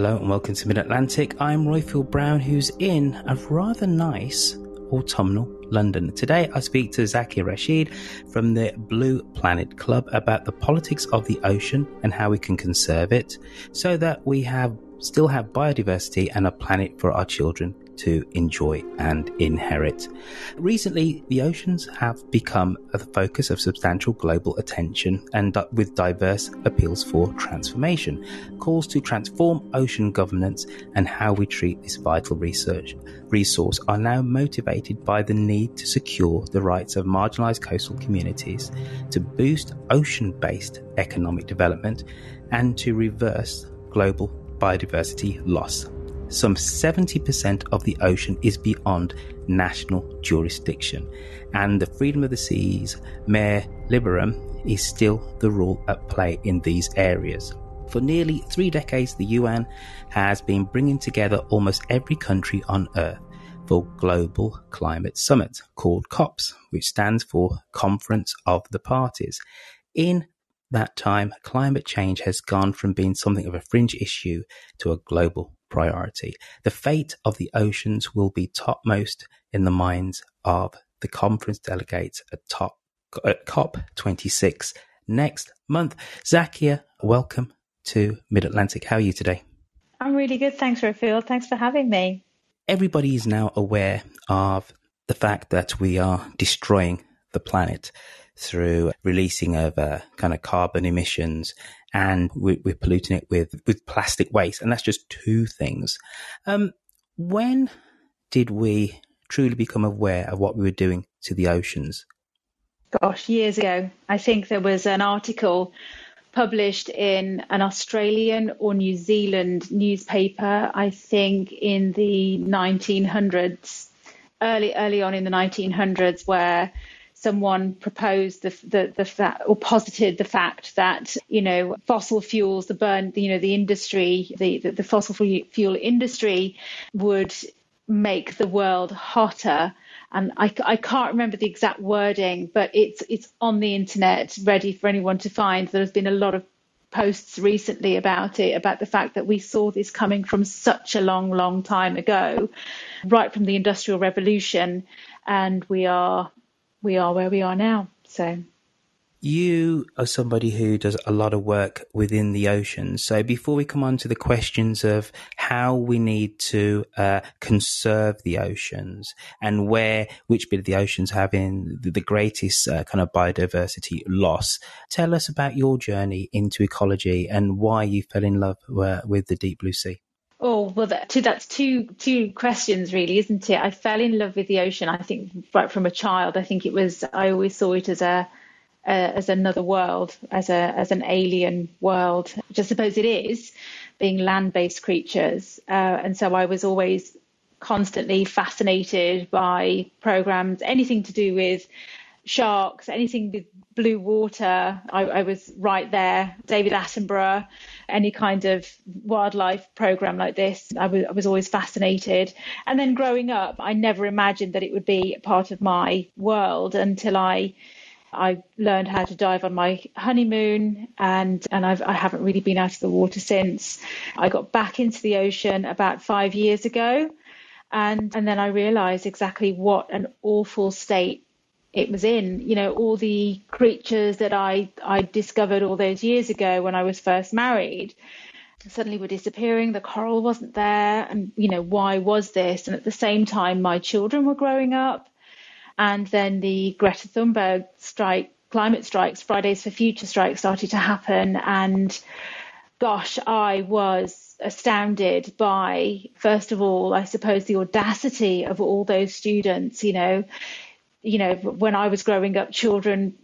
Hello and welcome to Mid Atlantic. I'm Roifield Brown, who's in a rather nice autumnal London. Today I speak to Zakia Rashid from the Blue Planet Club about the politics of the ocean and how we can conserve it so that we have still have biodiversity and a planet for our children to enjoy and inherit. Recently, the oceans have become a focus of substantial global attention and with diverse appeals for transformation. Calls to transform ocean governance and how we treat this vital research resource are now motivated by the need to secure the rights of marginalized coastal communities, to boost ocean based economic development, and to reverse global biodiversity loss some 70% of the ocean is beyond national jurisdiction, and the freedom of the seas, mare liberum, is still the rule at play in these areas. For nearly three decades, the UN has been bringing together almost every country on Earth for Global Climate Summit, called COPS, which stands for Conference of the Parties. In that time, climate change has gone from being something of a fringe issue to a global priority. The fate of the oceans will be topmost in the minds of the conference delegates at top at COP26 next month. Zakia, welcome to Mid Atlantic. How are you today? I'm really good. Thanks, Roifield. Thanks for having me. Everybody is now aware of the fact that we are destroying the planet through releasing of uh, kind of carbon emissions and we're, we're, polluting it with, with plastic waste. And that's just two things. Um, when did we truly become aware of what we were doing to the oceans? Gosh, years ago. I think there was an article published in an Australian or New Zealand newspaper, I think in the 1900s, early early on in the 1900s, where someone proposed the, the, the fact or posited the fact that, you know, fossil fuels, the burn, you know, the industry, the, the, the fossil fuel industry would make the world hotter. And I, I can't remember the exact wording, but it's it's on the internet, ready for anyone to find. There's been a lot of posts recently about it, about the fact that we saw this coming from such a long, long time ago, right from the Industrial Revolution, and we are we are where we are now. So you are somebody who does a lot of work within the ocean. So before we come on to the questions of how we need to uh, conserve the oceans and where which bit of the oceans having the, greatest uh, kind of biodiversity loss, tell us about your journey into ecology and why you fell in love uh, with the deep blue sea. Well, that, that's two two questions really, isn't it? I fell in love with the ocean. I think right from a child. I think it was. I always saw it as a, a as another world, as a as an alien world. Which I suppose it is, being land based creatures. Uh, and so I was always constantly fascinated by programs, anything to do with sharks, anything with blue water. I, I, was right there. David Attenborough, any kind of wildlife program like this, I was, was always fascinated. And then growing up, I never imagined that it would be part of my world until I. I learned how to dive on my honeymoon, and and I've, I haven't really been out of the water since. I got back into the ocean about five years ago, and and then I realised exactly what an awful state it was in. You know, all the creatures that I I discovered all those years ago when I was first married suddenly were disappearing. The coral wasn't there, and you know why was this? And at the same time, my children were growing up, and then the Greta Thunberg strike, climate strikes, Fridays for Future strikes started to happen, and gosh, I was astounded by, first of all, I suppose the audacity of all those students. You know, you know, when I was growing up, children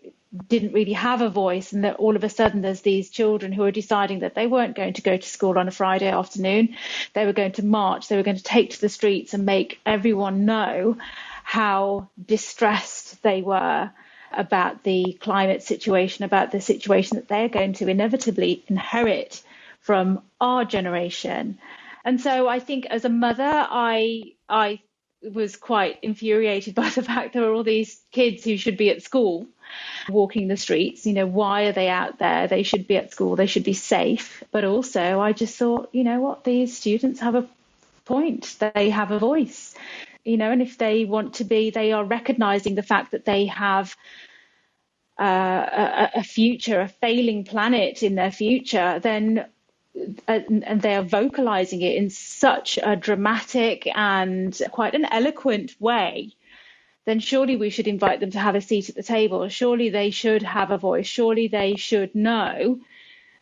didn't really have a voice, and that all of a sudden there's these children who are deciding that they weren't going to go to school on a Friday afternoon. They were going to march, they were going to take to the streets and make everyone know how distressed they were about the climate situation, about the situation that they're going to inevitably inherit from our generation. And so I think as a mother, I I was quite infuriated by the fact there are all these kids who should be at school walking the streets. You know, why are they out there? They should be at school, they should be safe. But also, I just thought, you know what, these students have a point, they have a voice. You know, and if they want to be, they are recognizing the fact that they have uh, a, a future, a failing planet in their future, then Uh, and they are vocalizing it in such a dramatic and quite an eloquent way, then surely we should invite them to have a seat at the table. Surely they should have a voice. Surely they should know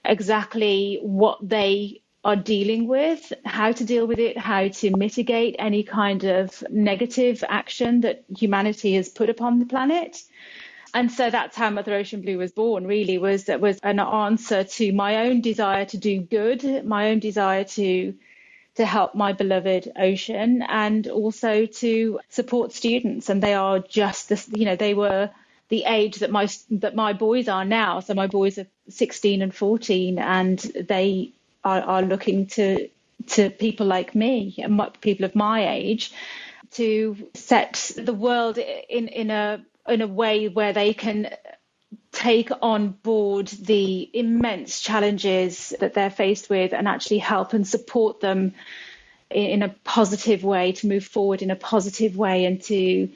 exactly what they are dealing with, how to deal with it, how to mitigate any kind of negative action that humanity has put upon the planet and so that's how Mother Ocean Blue was born. Really, was that was an answer to my own desire to do good, my own desire to to help my beloved ocean, and also to support students. And they are just this, you know, they were the age that my that my boys are now. So my boys are 16 and 14, and they are, are looking to to people like me and people of my age to set the world in in a in a way where they can take on board the immense challenges that they're faced with and actually help and support them in a positive way to move forward in a positive way and to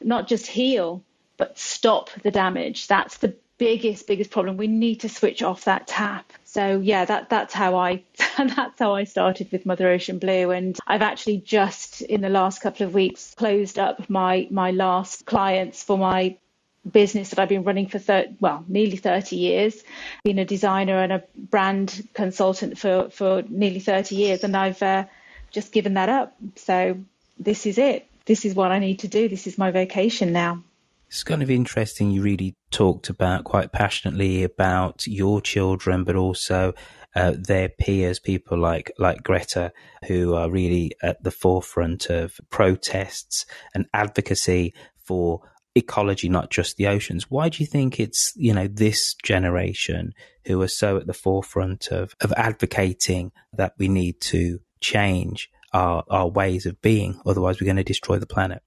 not just heal but stop the damage. That's the biggest biggest problem. We need to switch off that tap. So yeah that that's how i that's how i started with mother ocean blue. And i've actually just in the last couple of weeks closed up my my last clients for my business that I've been running for thir- well nearly 30 years. Been a designer and a brand consultant for for nearly 30 years. And I've uh, just given that up. So this is it. This is what I need to do. This is my vocation now it's kind of interesting. You really talked about quite passionately about your children, but also uh, their peers, people like like Greta, who are really at the forefront of protests and advocacy for ecology, not just the oceans. Why do you think it's you know this generation who are so at the forefront of of advocating that we need to change our our ways of being, otherwise we're going to destroy the planet?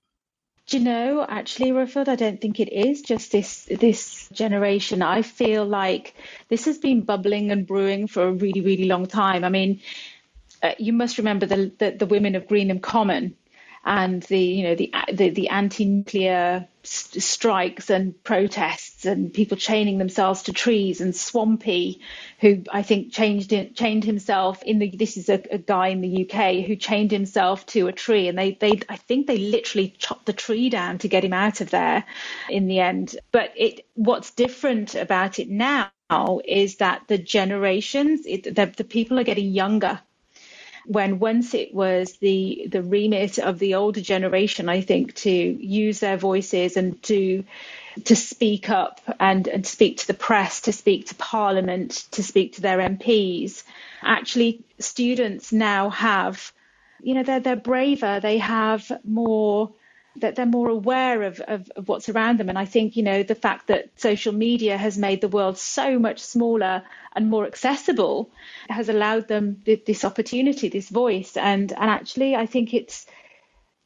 Do you know, actually, Roifield, I don't think it is just this this generation. I feel like this has been bubbling and brewing for a really, really long time. I mean, uh, you must remember the, the, the women of Greenham Common and the you know the the, the anti-nuclear st- strikes and protests and people chaining themselves to trees and Swampy, who I think changed it, chained himself in the this is a, a, guy in the UK who chained himself to a tree and they they I think they literally chopped the tree down to get him out of there in the end. But it what's different about it now is that the generations it, the, the people are getting younger when once it was the the remit of the older generation, I think, to use their voices and to to speak up and, and speak to the press, to speak to Parliament, to speak to their MPs. Actually, students now have, you know, they're, they're braver, they have more that they're more aware of, of, of, what's around them. And I think, you know, the fact that social media has made the world so much smaller and more accessible has allowed them this opportunity, this voice. And, and actually, I think it's,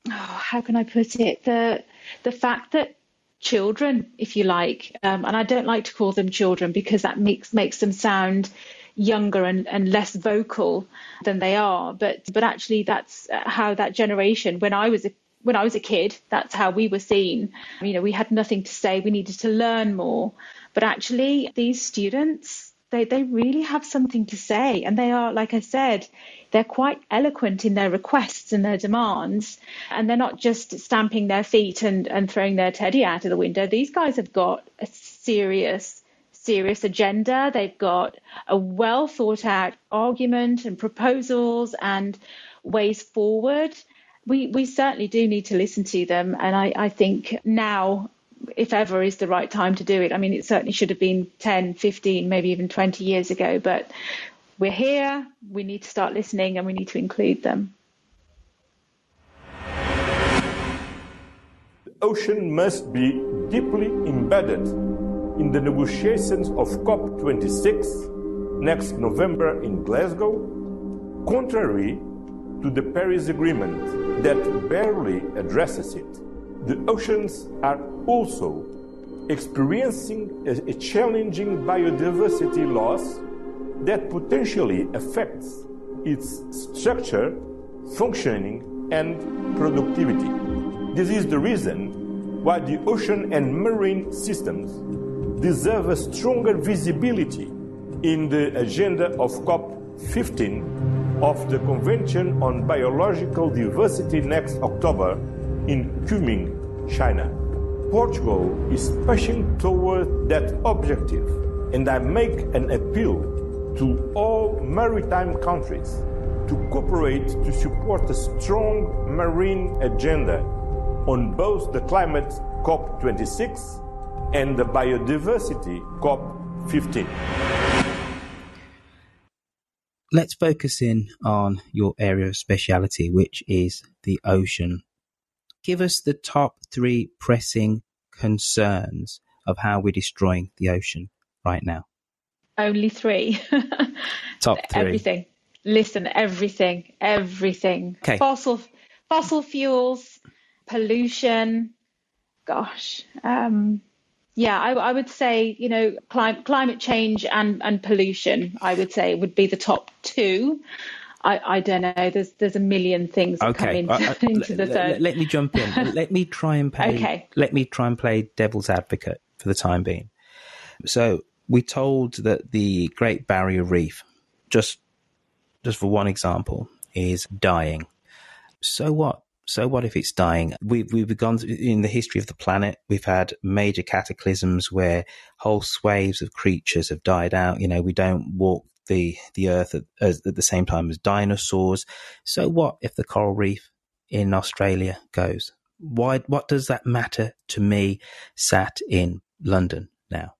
oh, how can I put it? The, the fact that children, if you like, um, and I don't like to call them children because that makes makes them sound younger and, and less vocal than they are. But but actually, that's how that generation. When I was a when I was a kid, that's how we were seen. You know, we had nothing to say. We needed to learn more. But actually, these students, they, they really have something to say. And they are, like I said, they're quite eloquent in their requests and their demands. And they're not just stamping their feet and, and throwing their teddy out of the window. These guys have got a serious, serious agenda. They've got a well thought out argument and proposals and ways forward. We, we certainly do need to listen to them. And I, I think now if ever is the right time to do it. I mean, it certainly should have been 10, 15, maybe even 20 years ago, but we're here, we need to start listening, and we need to include them. The ocean must be deeply embedded in the negotiations of COP26 next November in Glasgow, contrary to the Paris Agreement that barely addresses it. The oceans are also experiencing a, challenging biodiversity loss that potentially affects its structure, functioning, and productivity. This is the reason why the ocean and marine systems deserve a stronger visibility in the agenda of COP15 of the Convention on Biological Diversity next October in Kunming, China. Portugal is pushing toward that objective, and I make an appeal to all maritime countries to cooperate to support a strong marine agenda on both the climate COP26 and the biodiversity COP15. Let's focus in on your area of speciality, which is the ocean. Give us the top three pressing concerns of how we're destroying the ocean right now. Only three. Top three. Everything. Listen, everything, everything. Okay. Fossil, fossil fuels, pollution. Gosh, um, yeah, I, I, would say you know climate climate change and and pollution. I would say would be the top two. I, I don't know. There's there's a million things that okay. come into, uh, into the third. Let, let, me jump in. let me try and play. Okay. Let me try and play devil's advocate for the time being. So we told that the Great Barrier Reef, just just for one example, is dying. So what? So what if it's dying? We've we've gone in the history of the planet. We've had major cataclysms where whole swathes of creatures have died out. You know, we don't walk the the Earth at, at the same time as dinosaurs. So what if the coral reef in Australia goes? Why? What does that matter to me, sat in London now?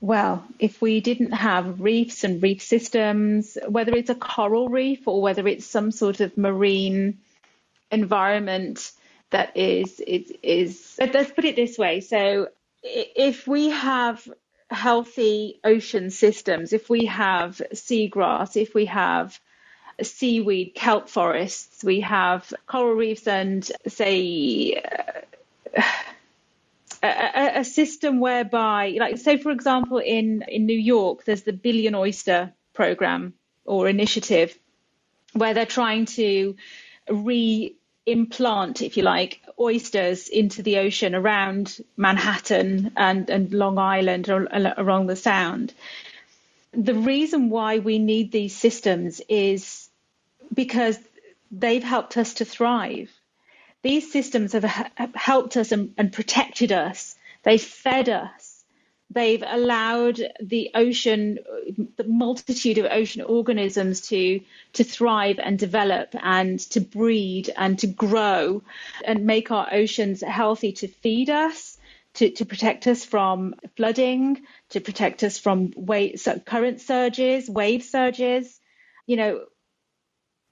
Well, if we didn't have reefs and reef systems, whether it's a coral reef or whether it's some sort of marine environment that is is is let's put it this way. So if we have healthy ocean systems, if we have seagrass, if we have seaweed, kelp forests, we have coral reefs and say uh, a, a, system whereby, like, say, for example, in, in New York, there's the Billion Oyster program or initiative where they're trying to re implant, if you like, oysters into the ocean around Manhattan and, and Long Island or along the Sound. The reason why we need these systems is because they've helped us to thrive these systems have, helped us and, and protected us. They've fed us. They've allowed the ocean, the multitude of ocean organisms to, to thrive and develop and to breed and to grow and make our oceans healthy to feed us, to, to protect us from flooding, to protect us from wave, current surges, wave surges. You know,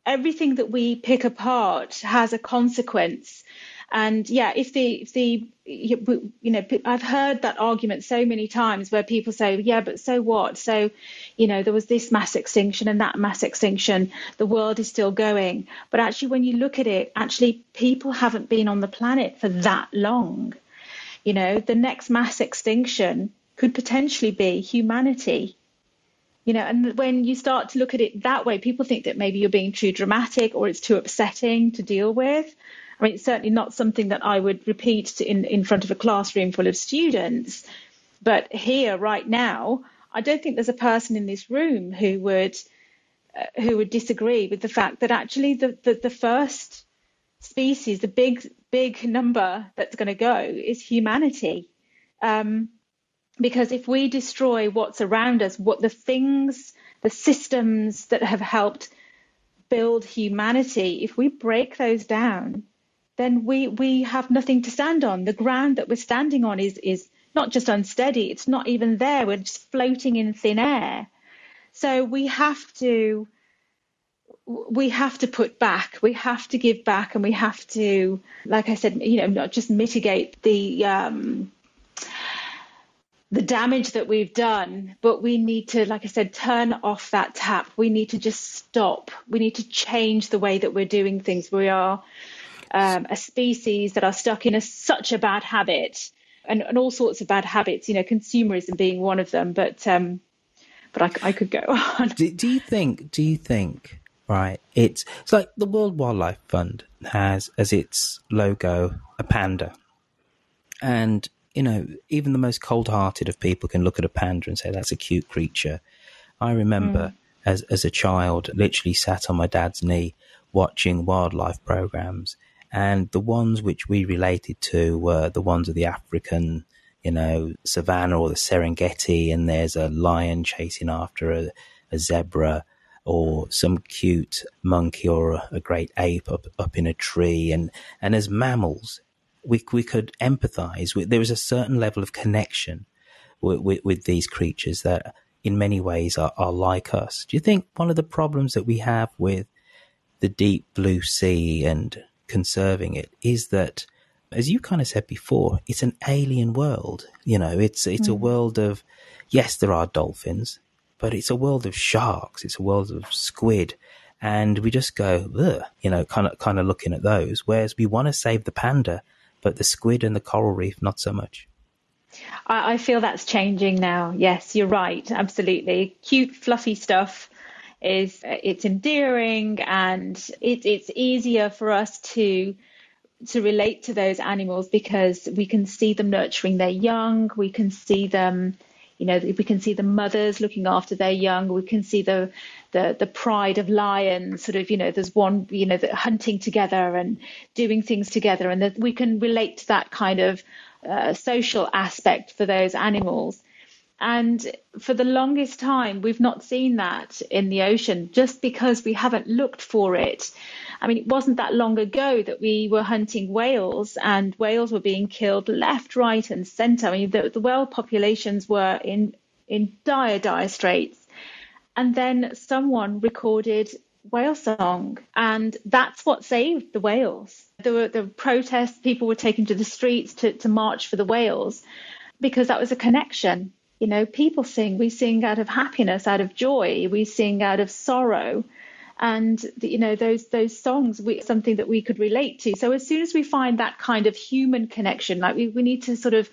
everything that we pick apart has a consequence. And yeah, if the if the you know I've heard that argument so many times where people say, yeah, but so what? So, you know, there was this mass extinction and that mass extinction. The world is still going. But actually, when you look at it, actually people haven't been on the planet for that long. You know, the next mass extinction could potentially be humanity. You know, and when you start to look at it that way, people think that maybe you're being too dramatic or it's too upsetting to deal with. I mean, it's certainly not something that I would repeat in, in front of a classroom full of students. But here, right now, I don't think there's a person in this room who would uh, who would disagree with the fact that actually the, the, the first species, the big big number that's going to go is humanity. Um, because if we destroy what's around us, what the things, the systems that have helped build humanity, if we break those down, then we, we have nothing to stand on. The ground that we're standing on is, is not just unsteady, it's not even there. We're just floating in thin air. So we have to we have to put back, we have to give back, and we have to, like I said, you know, not just mitigate the um, the damage that we've done, but we need to, like I said, turn off that tap. We need to just stop. We need to change the way that we're doing things. We are um, a species that are stuck in a, such a bad habit and, and, all sorts of bad habits, you know, consumerism being one of them. But um, but I, I could go on. Do, do you think, do you think, right, it's, it's like the World Wildlife Fund has as its logo a panda. And you know, even the most cold hearted of people can look at a panda and say that's a cute creature. I remember mm. as as a child literally sat on my dad's knee watching wildlife programs and the ones which we related to were the ones of the African, you know, savannah or the Serengeti and there's a lion chasing after a, a zebra or some cute monkey or a, a great ape up, up in a tree and, and as mammals we we could empathize with. There is a certain level of connection with, with, with these creatures that, in many ways, are, are like us. Do you think one of the problems that we have with the deep blue sea and conserving it is that, as you kind of said before, it's an alien world. You know, it's it's mm. a world of yes, there are dolphins, but it's a world of sharks. It's a world of squid and we just go, Ugh, you know, kind of kind of looking at those. Whereas we want to save the panda, but the squid and the coral reef, not so much. I, feel that's changing now. Yes, you're right. Absolutely. Cute, fluffy stuff is it's endearing and it, it's easier for us to to relate to those animals because we can see them nurturing their young. We can see them you know, we can see the mothers looking after their young. We can see the the the pride of lions. Sort of, you know, there's one, you know, hunting together and doing things together, and that we can relate to that kind of uh, social aspect for those animals. And for the longest time, we've not seen that in the ocean just because we haven't looked for it. I mean, it wasn't that long ago that we were hunting whales and whales were being killed left, right, and centre. I mean, the, the whale populations were in, in dire, dire straits. And then someone recorded whale song, and that's what saved the whales. There were the protests, people were taken to the streets to, to march for the whales because that was a connection. You know, people sing, we sing out of happiness, out of joy, we sing out of sorrow. And you know those those songs we something that we could relate to. So as soon as we find that kind of human connection like we, we need to sort of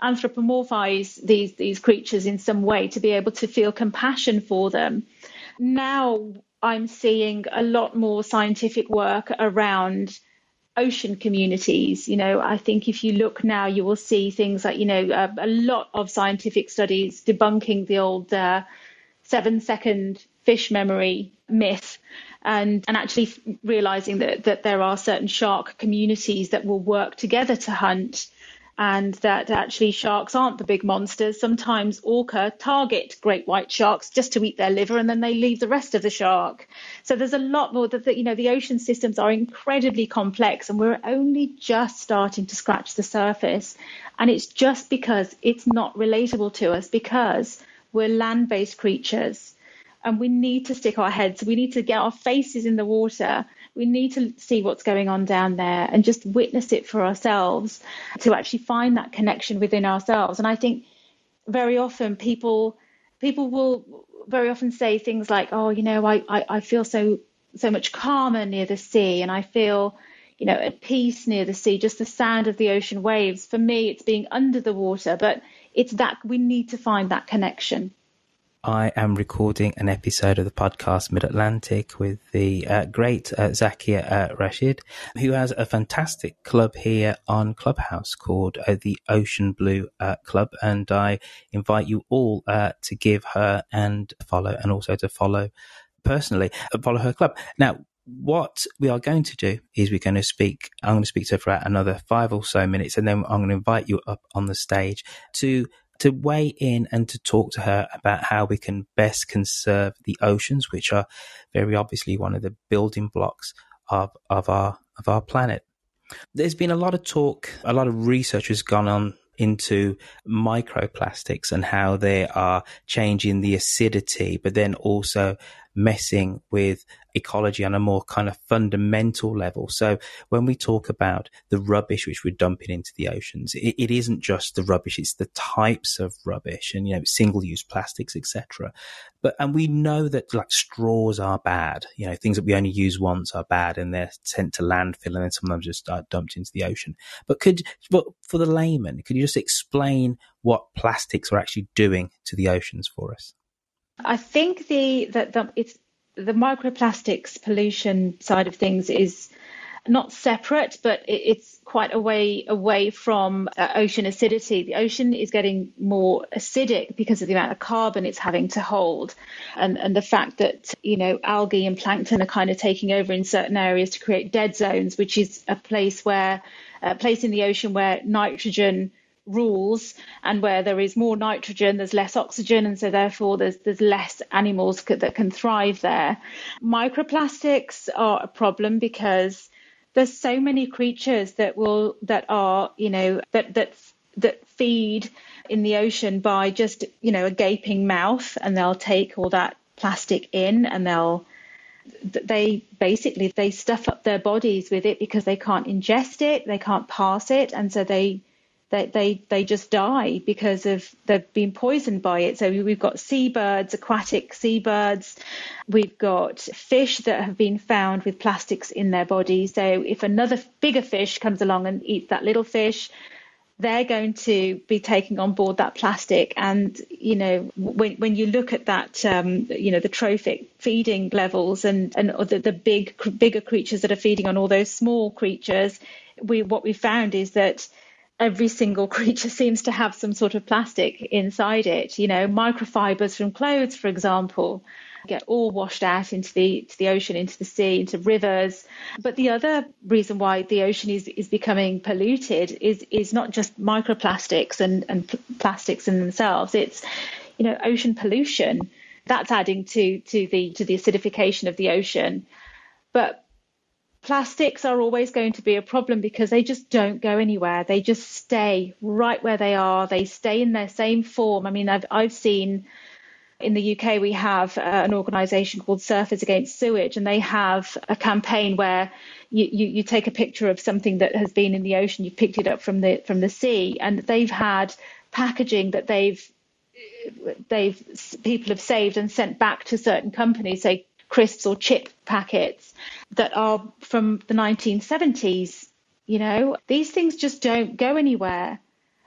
anthropomorphize these these creatures in some way to be able to feel compassion for them. Now i'm seeing a lot more scientific work around ocean communities you know i think if you look now you will see things like you know a, lot of scientific studies debunking the old uh, seven second fish memory myth and and actually realizing that that there are certain shark communities that will work together to hunt and that actually sharks aren't the big monsters. Sometimes orca target great white sharks just to eat their liver and then they leave the rest of the shark. So there's a lot more that, you know, the ocean systems are incredibly complex and we're only just starting to scratch the surface. And it's just because it's not relatable to us because we're land based creatures and we need to stick our heads, we need to get our faces in the water we need to see what's going on down there and just witness it for ourselves to actually find that connection within ourselves. And I think very often people people will very often say things like, "Oh, you know, I I, I feel so so much calmer near the sea, and I feel." You know, at peace near the sea, just the sound of the ocean waves. For me, it's being under the water, but it's that we need to find that connection. I am recording an episode of the podcast Mid Atlantic with the uh, great uh, Zakia uh, Rashid, who has a fantastic club here on Clubhouse called uh, the Ocean Blue uh, Club. And I invite you all uh, to give her and follow, and also to follow personally, follow her club. Now, what we are going to do is we're going to speak. I'm going to speak to her for another five or so minutes, and then I'm going to invite you up on the stage to to weigh in and to talk to her about how we can best conserve the oceans, which are very obviously one of the building blocks of, of our of our planet. There's been a lot of talk, a lot of research has gone on into microplastics and how they are changing the acidity, but then also messing with ecology on a more kind of fundamental level. So when we talk about the rubbish which we're dumping into the oceans, it, it isn't just the rubbish; it's the types of rubbish and you know single-use plastics, etc. But and we know that like straws are bad. You know things that we only use once are bad, and they're sent to landfill and then sometimes just are dumped into the ocean. But could but for the layman, could you just explain what plastics are actually doing to the oceans for us? I think the that the, it's the microplastics pollution side of things is not separate, but it, it's quite a way away from uh, ocean acidity. The ocean is getting more acidic because of the amount of carbon it's having to hold, and and the fact that you know algae and plankton are kind of taking over in certain areas to create dead zones, which is a place where a place in the ocean where nitrogen rules and where there is more nitrogen there's less oxygen and so therefore there's there's less animals that can thrive there. Microplastics are a problem because there's so many creatures that will that are you know that that that feed in the ocean by just you know a gaping mouth and they'll take all that plastic in and they'll they basically they stuff up their bodies with it because they can't ingest it they can't pass it and so they they, they, they just die because of they've been poisoned by it. So we've got seabirds, aquatic seabirds. We've got fish that have been found with plastics in their body. So if another bigger fish comes along and eats that little fish, they're going to be taking on board that plastic. And, you know, when, when you look at that, um, you know, the trophic feeding levels and, and the, the big, bigger creatures that are feeding on all those small creatures, we, what we found is that every single creature seems to have some sort of plastic inside it. You know, microfibers from clothes, for example, get all washed out into the the ocean, into the sea, into rivers. But the other reason why the ocean is is becoming polluted is is not just microplastics and and pl- plastics in themselves. It's you know ocean pollution that's adding to to the to the acidification of the ocean. But plastics are always going to be a problem because they just don't go anywhere. They just stay right where they are. They stay in their same form. I mean, I've, I've seen in the UK, we have uh, an organisation called Surfers Against Sewage, and they have a campaign where you, you, you, take a picture of something that has been in the ocean, you've picked it up from the from the sea, and they've had packaging that they've they've people have saved and sent back to certain companies, say crisps or chip packets, that are from the 1970s. You know, these things just don't go anywhere.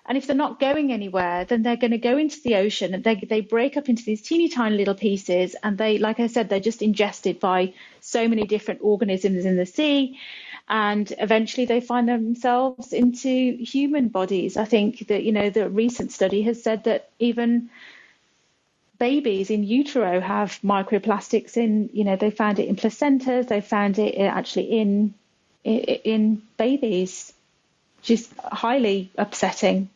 And if they're not going anywhere, then they're going to go into the ocean and they, they break up into these teeny tiny little pieces. And they, like I said, they're just ingested by so many different organisms in the sea. And eventually they find themselves into human bodies. I think that, you know, the recent study has said that even babies in utero have microplastics in, you know, they found it in placentas, they found it actually in in babies. just highly upsetting.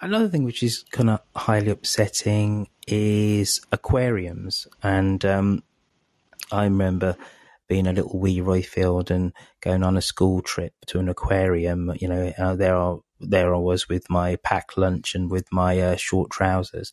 Another thing which is kind of highly upsetting is aquariums. And um, I remember being a little wee Roifield and going on a school trip to an aquarium. You know, uh, there are there I was with my packed lunch and with my uh, short trousers,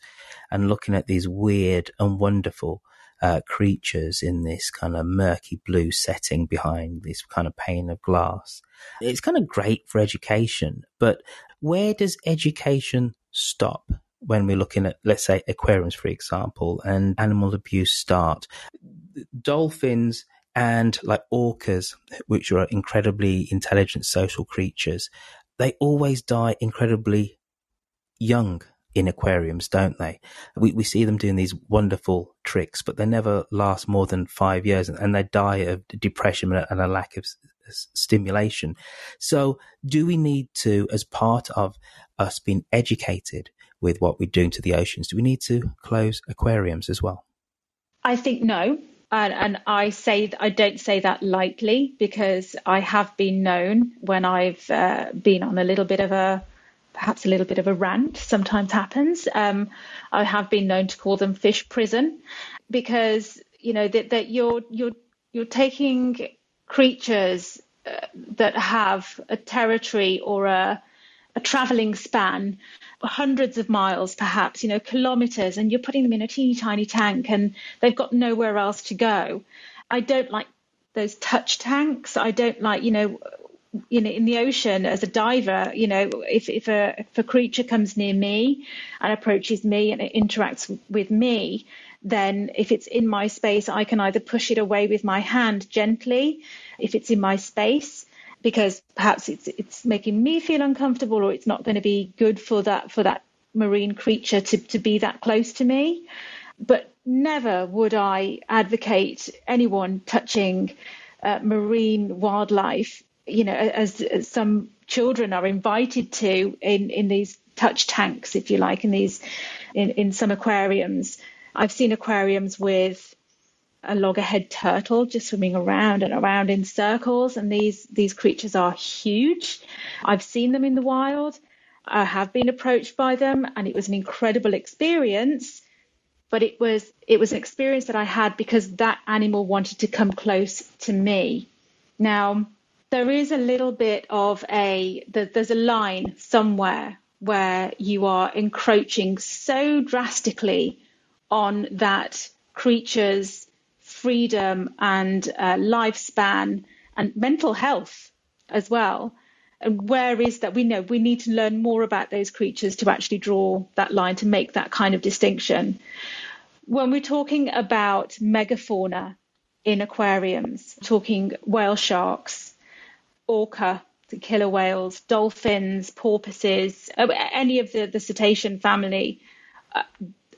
and looking at these weird and wonderful uh, creatures in this kind of murky blue setting behind this kind of pane of glass. It's kind of great for education, but where does education stop? When we're looking at, let's say, aquariums, for example, and animal abuse start, dolphins and like orcas, which are incredibly intelligent social creatures, they always die incredibly young in aquariums, don't they? We we see them doing these wonderful tricks, but they never last more than five years, and, and they die of depression and a lack of stimulation. So, do we need to, as part of us being educated with what we're doing to the oceans, do we need to close aquariums as well? I think no. And, and I say I don't say that lightly because I have been known when I've uh, been on a little bit of a perhaps a little bit of a rant sometimes happens. Um, I have been known to call them fish prison because you know that, that you're you're you're taking creatures uh, that have a territory or a a traveling span hundreds of miles perhaps you know kilometers and you're putting them in a teeny tiny tank and they've got nowhere else to go. I don't like those touch tanks. I don't like you know you know, in the ocean as a diver, you know, if, if a if a creature comes near me and approaches me and it interacts with me, then if it's in my space, I can either push it away with my hand gently, if it's in my space, because perhaps it's it's making me feel uncomfortable or it's not going to be good for that for that marine creature to, to be that close to me. But never would I advocate anyone touching uh, marine wildlife you know, as, as some children are invited to in, in these touch tanks, if you like, in these in, in some aquariums. I've seen aquariums with a loggerhead turtle just swimming around and around in circles, and these these creatures are huge. I've seen them in the wild. I have been approached by them, and it was an incredible experience. But it was it was an experience that I had because that animal wanted to come close to me. Now, there is a little bit of a there's a line somewhere where you are encroaching so drastically on that creature's freedom and uh, lifespan and mental health as well. And where is that? We know we need to learn more about those creatures to actually draw that line to make that kind of distinction. When we're talking about megafauna in aquariums, talking whale sharks, orca, the killer whales, dolphins, porpoises, uh, any of the, the cetacean family, uh,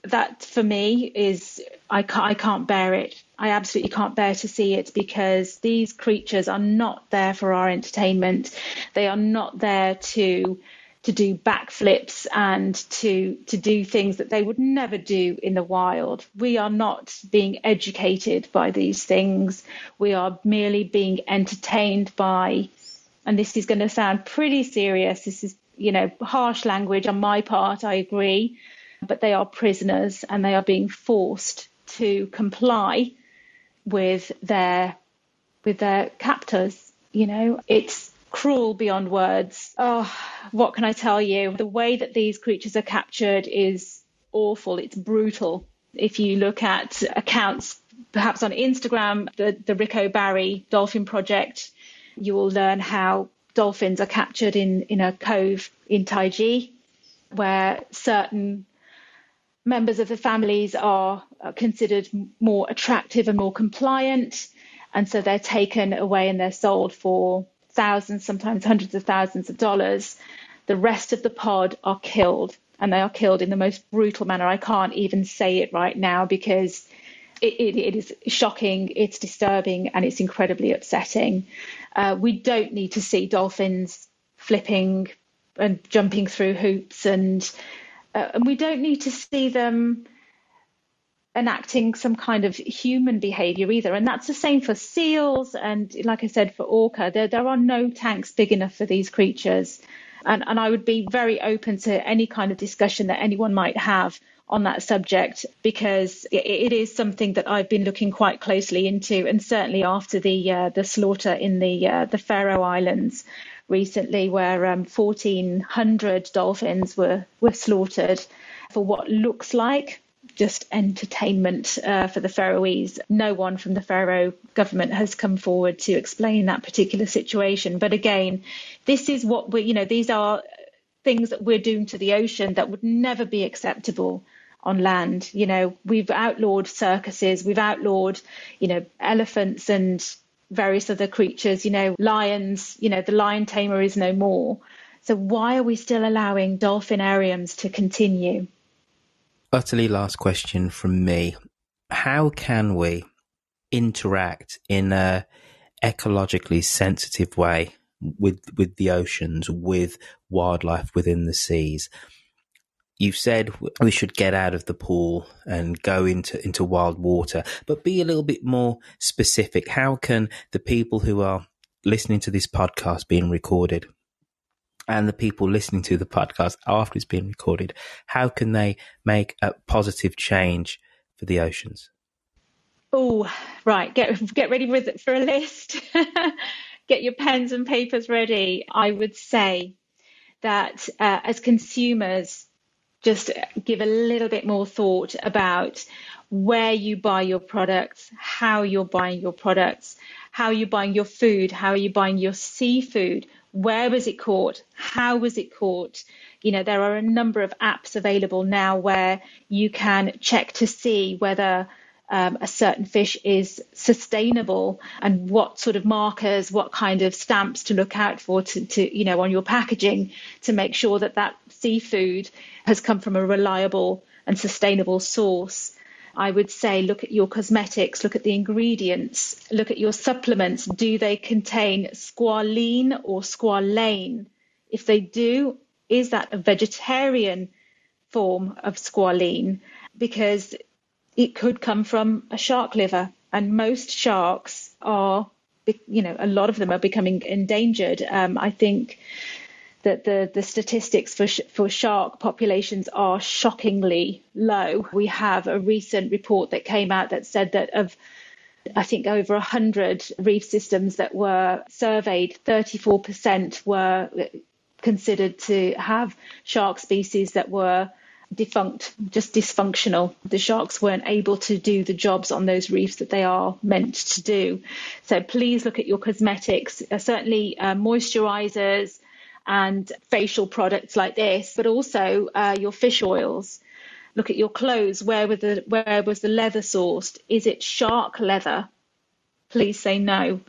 that for me is I can't, I can't bear it. I absolutely can't bear to see it because these creatures are not there for our entertainment. They are not there to to do backflips and to to do things that they would never do in the wild. We are not being educated by these things. We are merely being entertained by and this is going to sound pretty serious. This is, you know, harsh language on my part, I agree, but they are prisoners and they are being forced to comply with their with their captors. You know, it's cruel beyond words. Oh, what can I tell you? The way that these creatures are captured is awful. It's brutal. If you look at accounts, perhaps on Instagram, the, the Rick O'Barry Dolphin Project, you will learn how dolphins are captured in, in a cove in Taiji, where certain members of the families are considered more attractive and more compliant. And so they're taken away and they're sold for thousands, sometimes hundreds of thousands of dollars. The rest of the pod are killed and they are killed in the most brutal manner. I can't even say it right now because it, it, it is shocking, it's disturbing, and it's incredibly upsetting. Uh, we don't need to see dolphins flipping and jumping through hoops, and uh, and we don't need to see them enacting some kind of human behavior either. And that's the same for seals. And like I said, for orca, there, there are no tanks big enough for these creatures. And, and I would be very open to any kind of discussion that anyone might have on that subject because it, it is something that I've been looking quite closely into, and certainly after the uh, the slaughter in the uh, the Faroe Islands recently, where um, 1,400 dolphins were were slaughtered for what looks like just entertainment uh, for the Faroese. No one from the Faroe government has come forward to explain that particular situation. But again, this is what we, you know, these are things that we're doing to the ocean that would never be acceptable on land. You know, we've outlawed circuses, we've outlawed, you know, elephants and various other creatures, you know, lions, you know, the lion tamer is no more. So why are we still allowing dolphinariums to continue? utterly last question from me. How can we interact in a ecologically sensitive way with with the oceans, with wildlife within the seas? You've said we should get out of the pool and go into, into wild water, but be a little bit more specific. How can the people who are listening to this podcast being recorded and the people listening to the podcast after it's been recorded, how can they make a positive change for the oceans? Oh, right. Get get ready for a list. get your pens and papers ready. I would say that uh, as consumers, just give a little bit more thought about where you buy your products, how you're buying your products, how you're buying your food, how are you buying your seafood, where was it caught? How was it caught? You know, there are a number of apps available now where you can check to see whether um, a certain fish is sustainable and what sort of markers, what kind of stamps to look out for to, to, you know, on your packaging to make sure that that seafood has come from a reliable and sustainable source. I would say look at your cosmetics, look at the ingredients, look at your supplements. Do they contain squalene or squalane? If they do, is that a vegetarian form of squalene? Because it could come from a shark liver, and most sharks are, you know, a lot of them are becoming endangered. Um, I think that the, the statistics for, sh- for shark populations are shockingly low. We have a recent report that came out that said that of I think over 100 reef systems that were surveyed, 34% were considered to have shark species that were defunct, just dysfunctional. The sharks weren't able to do the jobs on those reefs that they are meant to do. So please look at your cosmetics, uh, certainly uh, moisturizers, and facial products like this, but also uh, your fish oils. Look at your clothes. Where was the where was the leather sourced? Is it shark leather? Please say no,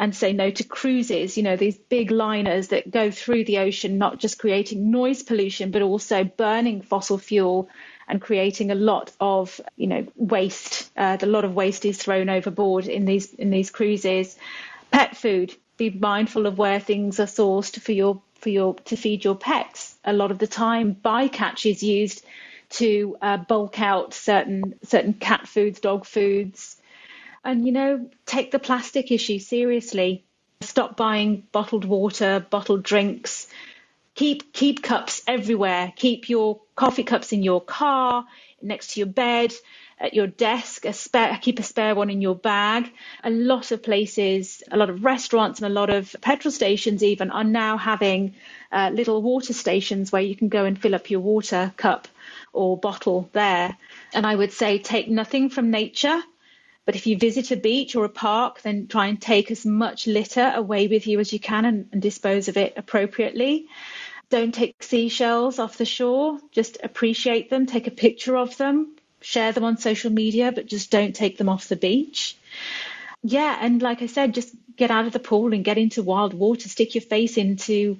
and say no to cruises. You know these big liners that go through the ocean, not just creating noise pollution, but also burning fossil fuel and creating a lot of you know waste. Uh, a lot of waste is thrown overboard in these in these cruises. Pet food. Be mindful of where things are sourced for your for your to feed your pets. A lot of the time, bycatch is used to uh, bulk out certain certain cat foods, dog foods, and you know take the plastic issue seriously. Stop buying bottled water, bottled drinks. Keep keep cups everywhere. Keep your coffee cups in your car, next to your bed at your desk, a spare, keep a spare one in your bag. A lot of places, a lot of restaurants and a lot of petrol stations even are now having uh, little water stations where you can go and fill up your water cup or bottle there. And I would say take nothing from nature. But if you visit a beach or a park, then try and take as much litter away with you as you can and, and dispose of it appropriately don't take seashells off the shore. Just appreciate them, take a picture of them, share them on social media, but just don't take them off the beach. Yeah, and like I said, just get out of the pool and get into wild water, stick your face into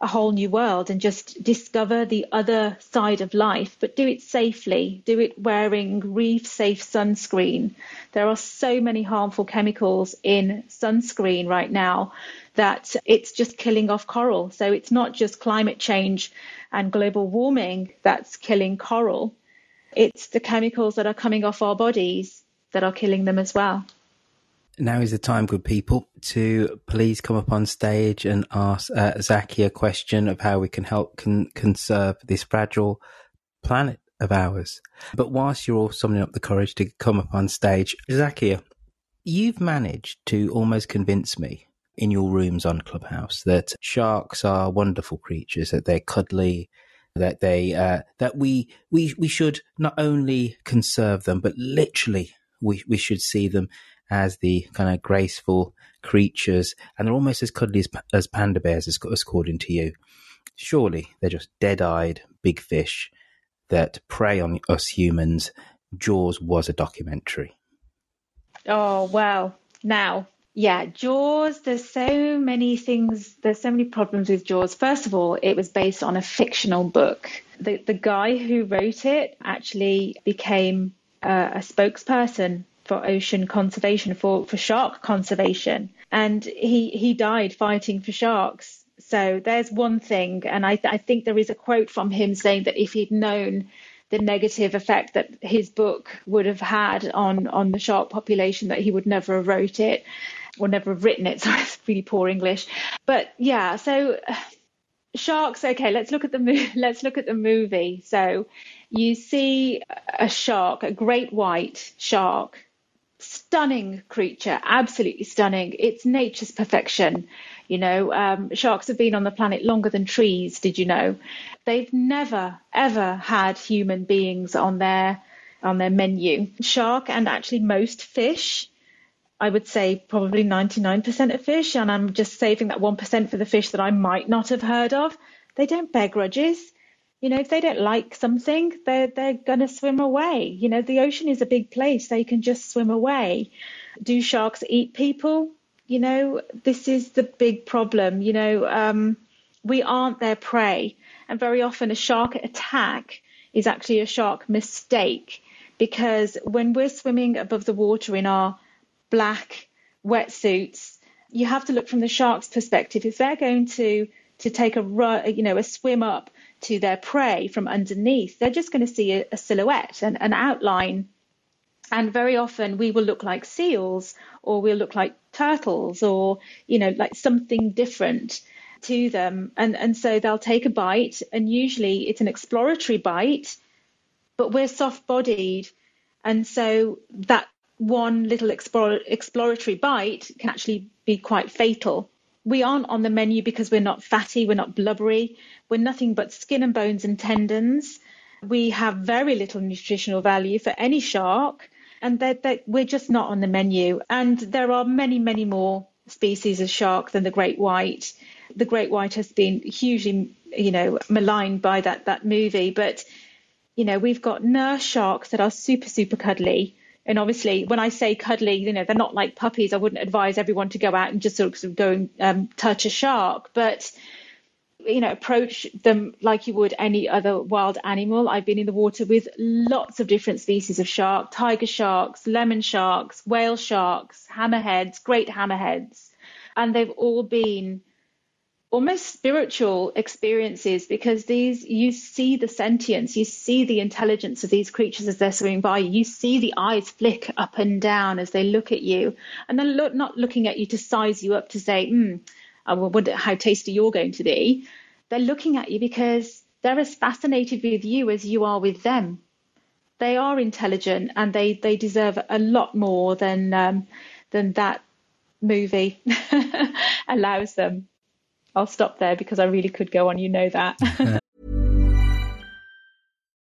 a whole new world and just discover the other side of life, but do it safely. Do it wearing reef safe sunscreen. There are so many harmful chemicals in sunscreen right now that it's just killing off coral. So it's not just climate change and global warming that's killing coral it's the chemicals that are coming off our bodies that are killing them as well. Now is the time, good people, to please come up on stage and ask uh, Zaki a question of how we can help con- conserve this fragile planet of ours. But whilst you're all summoning up the courage to come up on stage, Zakia, you've managed to almost convince me in your rooms on Clubhouse that sharks are wonderful creatures, that they're cuddly, that they uh, that we we we should not only conserve them, but literally we we should see them as the kind of graceful creatures, and they're almost as cuddly as, as panda bears, as, according to you. Surely they're just dead-eyed big fish that prey on us humans. Jaws was a documentary. Oh well, now yeah, Jaws, there's so many things, there's so many problems with Jaws. First of all, it was based on a fictional book. The, the guy who wrote it actually became uh, a spokesperson for ocean conservation, for, for shark conservation. And he, he died fighting for sharks. So there's one thing. And I, I think there is a quote from him saying that if he'd known the negative effect that his book would have had on, on the shark population, that he would never have wrote it or never have written it. So it's really poor English. But yeah, so sharks. Okay, let's look at the mo- let's look at the movie. So you see a shark, a great white shark, stunning creature, absolutely stunning. It's nature's perfection. You know, um, sharks have been on the planet longer than trees. Did you know? They've never ever had human beings on their on their menu. Shark and actually most fish. I would say probably 99% of fish, and I'm just saving that 1% for the fish that I might not have heard of. They don't bear grudges. You know, if they don't like something, they're they're gonna swim away. You know, the ocean is a big place; they can just swim away. Do sharks eat people? You know, this is the big problem. You know, um, we aren't their prey, and very often a shark attack is actually a shark mistake because when we're swimming above the water in our black wetsuits, you have to look from the shark's perspective. If they're going to to take a you know a swim up to their prey from underneath, they're just going to see a, a silhouette, an, an outline. And very often we will look like seals or we'll look like turtles or, you know, like something different to them. And, and so they'll take a bite and usually it's an exploratory bite, but we're soft bodied. And so that one little explore, exploratory bite can actually be quite fatal we aren't on the menu because we're not fatty, we're not blubbery, we're nothing but skin and bones and tendons. We have very little nutritional value for any shark, and that they're, we're just not on the menu. And there are many, many more species of shark than the great white. The great white has been hugely, you know, maligned by that that movie, but you know, we've got nurse sharks that are super, super cuddly and obviously, when I say cuddly, you know, they're not like puppies. I wouldn't advise everyone to go out and just sort of go and um, touch a shark, but you know, approach them like you would any other wild animal. I've been in the water with lots of different species of shark, tiger sharks, lemon sharks, whale sharks, hammerheads, great hammerheads, and they've all been almost spiritual experiences because these you see the sentience you see the intelligence of these creatures as they're swimming by you. See the eyes flick up and down as they look at you. And they're look, not looking at you to size you up to say hmm i wonder how tasty you're going to be. They're looking at you because they're as fascinated with you as you are with them. They are intelligent and they they deserve a lot more than um, than that movie allows them I'll stop there because I really could go on. You know that.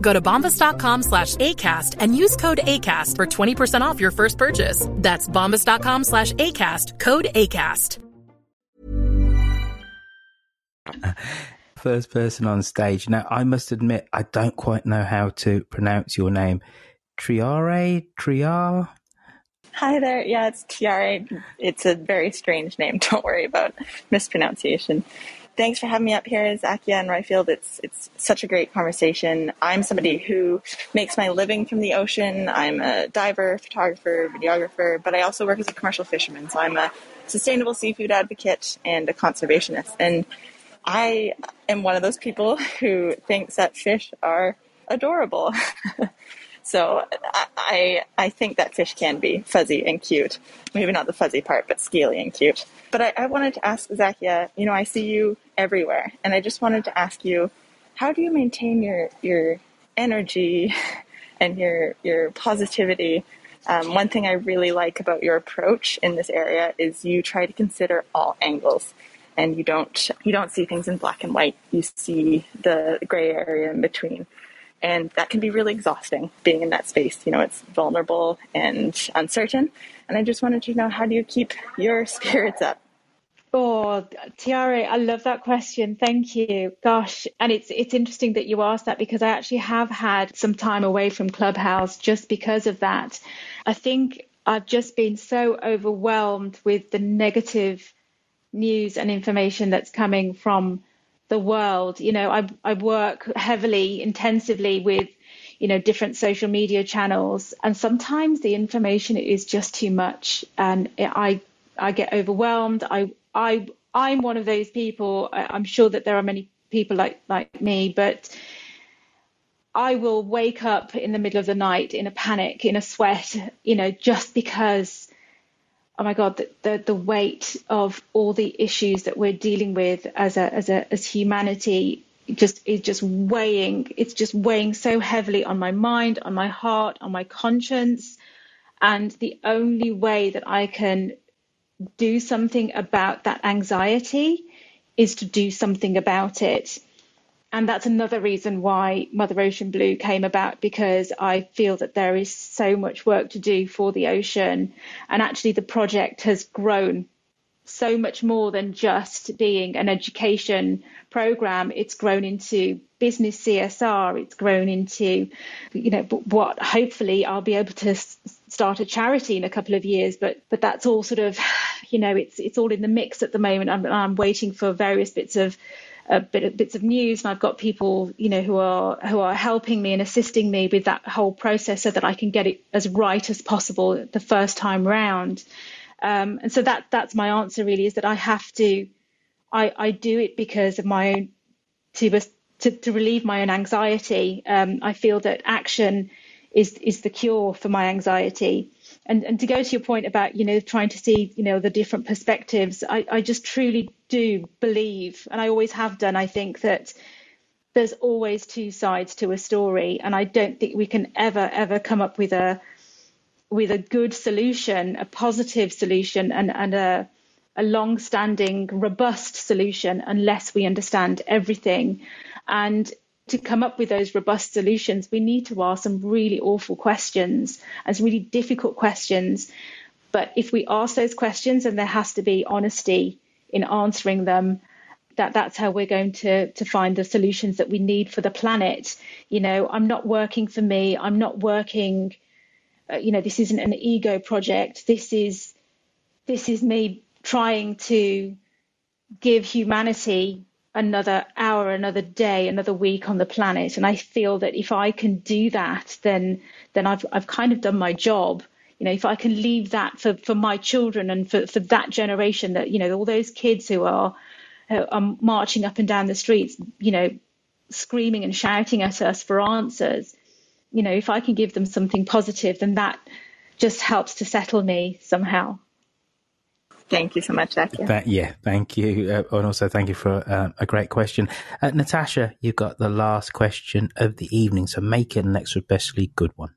Go to bombas.com slash ACAST and use code ACAST for 20% off your first purchase. That's bombas.com slash ACAST, code ACAST. First person on stage. Now, I must admit, I don't quite know how to pronounce your name. Triare? Triar? Hi there. Yeah, it's Tiare. It's a very strange name. Don't worry about mispronunciation. Thanks for having me up here, Zakia and Roifield. It's it's such a great conversation. I'm somebody who makes my living from the ocean. I'm a diver, photographer, videographer, but I also work as a commercial fisherman. So I'm a sustainable seafood advocate and a conservationist. And I am one of those people who thinks that fish are adorable. so I, I think that fish can be fuzzy and cute. Maybe not the fuzzy part, but scaly and cute. But I, I wanted to ask Zakia, you know, I see you everywhere, and I just wanted to ask you, how do you maintain your your energy and your your positivity? Um, one thing I really like about your approach in this area is you try to consider all angles and you don't you don't see things in black and white. You see the gray area in between. And that can be really exhausting being in that space. You know, it's vulnerable and uncertain. And I just wanted to know how do you keep your spirits up? Oh, Tiare, I love that question. Thank you. Gosh, and it's it's interesting that you asked that because I actually have had some time away from Clubhouse just because of that. I think I've just been so overwhelmed with the negative news and information that's coming from the world. You know, I, I work heavily, intensively with, you know, different social media channels, and sometimes the information is just too much, and I I get overwhelmed. I I I'm one of those people. I'm sure that there are many people like like me, but I will wake up in the middle of the night in a panic, in a sweat, you know, just because oh my god the, the, the weight of all the issues that we're dealing with as a as a as humanity just is just weighing it's just weighing so heavily on my mind on my heart on my conscience. And the only way that i can do something about that anxiety is to do something about it and that's another reason why Mother Ocean Blue came about because I feel that there is so much work to do for the ocean. And actually, the project has grown so much more than just being an education program. It's grown into business CSR. It's grown into, you know, what hopefully I'll be able to start a charity in a couple of years. But but that's all sort of, you know, it's it's all in the mix at the moment. I'm, I'm waiting for various bits of uh, bit, bits of news, and I've got people, you know, who are who are helping me and assisting me with that whole process, so that I can get it as right as possible the first time round. Um, and so that that's my answer really is that I have to, I, I do it because of my own to to, to relieve my own anxiety. Um, I feel that action is is the cure for my anxiety and and to go to your point about you know trying to see you know the different perspectives i i just truly do believe and i always have done i think that there's always two sides to a story and i don't think we can ever ever come up with a with a good solution, a positive solution, and, and a, a long standing, robust solution unless we understand everything. And to come up with those robust solutions, we need to ask some really awful questions and some really difficult questions. But if we ask those questions and there has to be honesty in answering them, that that's how we're going to to find the solutions that we need for the planet. You know, I'm not working for me. I'm not working. Uh, you know, this isn't an ego project. This is this is me trying to give humanity another hour, another day, another week on the planet. And I feel that if I can do that, then then I've I've kind of done my job. You know, if I can leave that for, for my children and for, for that generation that, you know, all those kids who are are marching up and down the streets, you know, screaming and shouting at us for answers. You know, if I can give them something positive, then that just helps to settle me somehow. Thank you so much, Zakia. That, yeah, thank you. Uh, and also thank you for uh, a great question. Uh, Natasha, you've got the last question of the evening, so make it an extra, especially good one.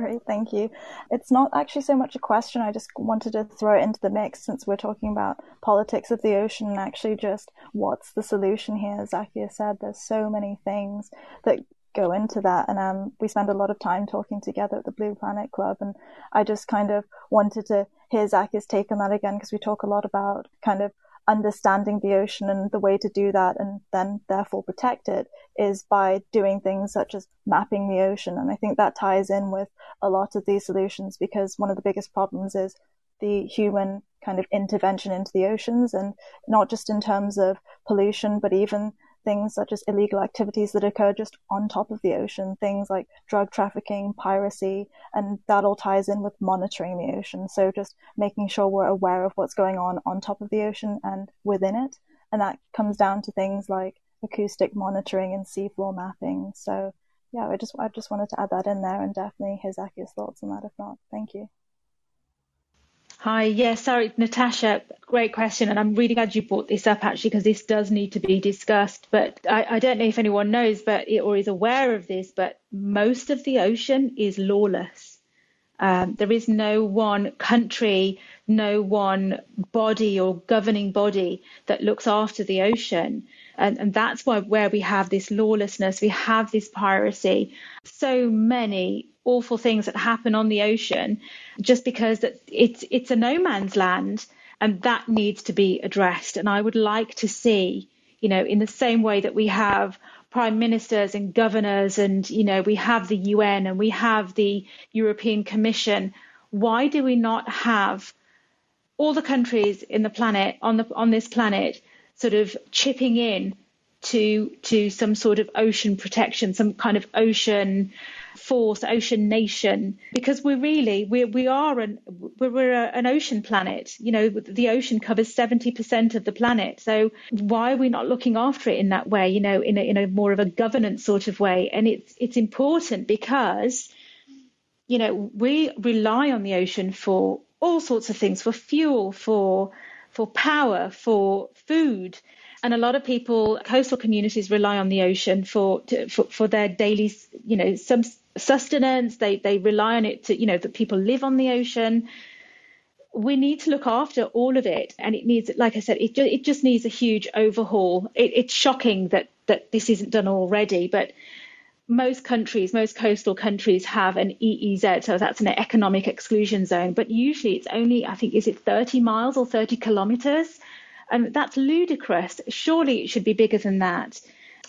Great, thank you. It's not actually so much a question. I just wanted to throw it into the mix since we're talking about politics of the ocean and actually just what's the solution here. Zakia said there's so many things that go into that. And um, we spend a lot of time talking together at the Blue Planet Club. And I just kind of wanted to hear Zakia's take on that again because we talk a lot about kind of understanding the ocean and the way to do that and then therefore protect it is by doing things such as mapping the ocean. And I think that ties in with a lot of these solutions because one of the biggest problems is the human kind of intervention into the oceans and not just in terms of pollution, but even things such as illegal activities that occur just on top of the ocean, things like drug trafficking, piracy, and that all ties in with monitoring the ocean. So just making sure we're aware of what's going on on top of the ocean and within it. And that comes down to things like acoustic monitoring and seafloor mapping. So yeah, I just I just wanted to add that in there and definitely hear Zakia's thoughts on that if not. Thank you. Hi, yeah, sorry, Natasha, great question. And I'm really glad you brought this up actually, because this does need to be discussed. But I, I don't know if anyone knows, but or is aware of this, but most of the ocean is lawless. Um, there is no one country, no one body or governing body that looks after the ocean. And, and that's why where we have this lawlessness, we have this piracy, so many awful things that happen on the ocean just because it's it's a no man's land and that needs to be addressed. And i would like to see you know in the same way that we have prime ministers and governors and you know we have the UN and we have the European Commission why do we not have all the countries in the planet on the on this planet sort of chipping in to to some sort of ocean protection some kind of ocean force, ocean nation, because we're really we we are an we're, we're a, an ocean planet. You know, the ocean covers seventy percent of the planet. So why are we not looking after it in that way? You know, in a, in a more of a governance sort of way. And it's it's important because you know we rely on the ocean for all sorts of things, for fuel, for for power, for food and a lot of people, coastal communities, rely on the ocean for to, for, for their daily, you know, some sustenance. They they rely on it to, you know, that people live on the ocean. We need to look after all of it, and it needs, like I said, it just, it just needs a huge overhaul. It, it's shocking that that this isn't done already, but most countries, most coastal countries have an EEZ, so that's an economic exclusion zone. But usually it's only, I think, is it 30 miles or 30 kilometres? And that's ludicrous. Surely it should be bigger than that.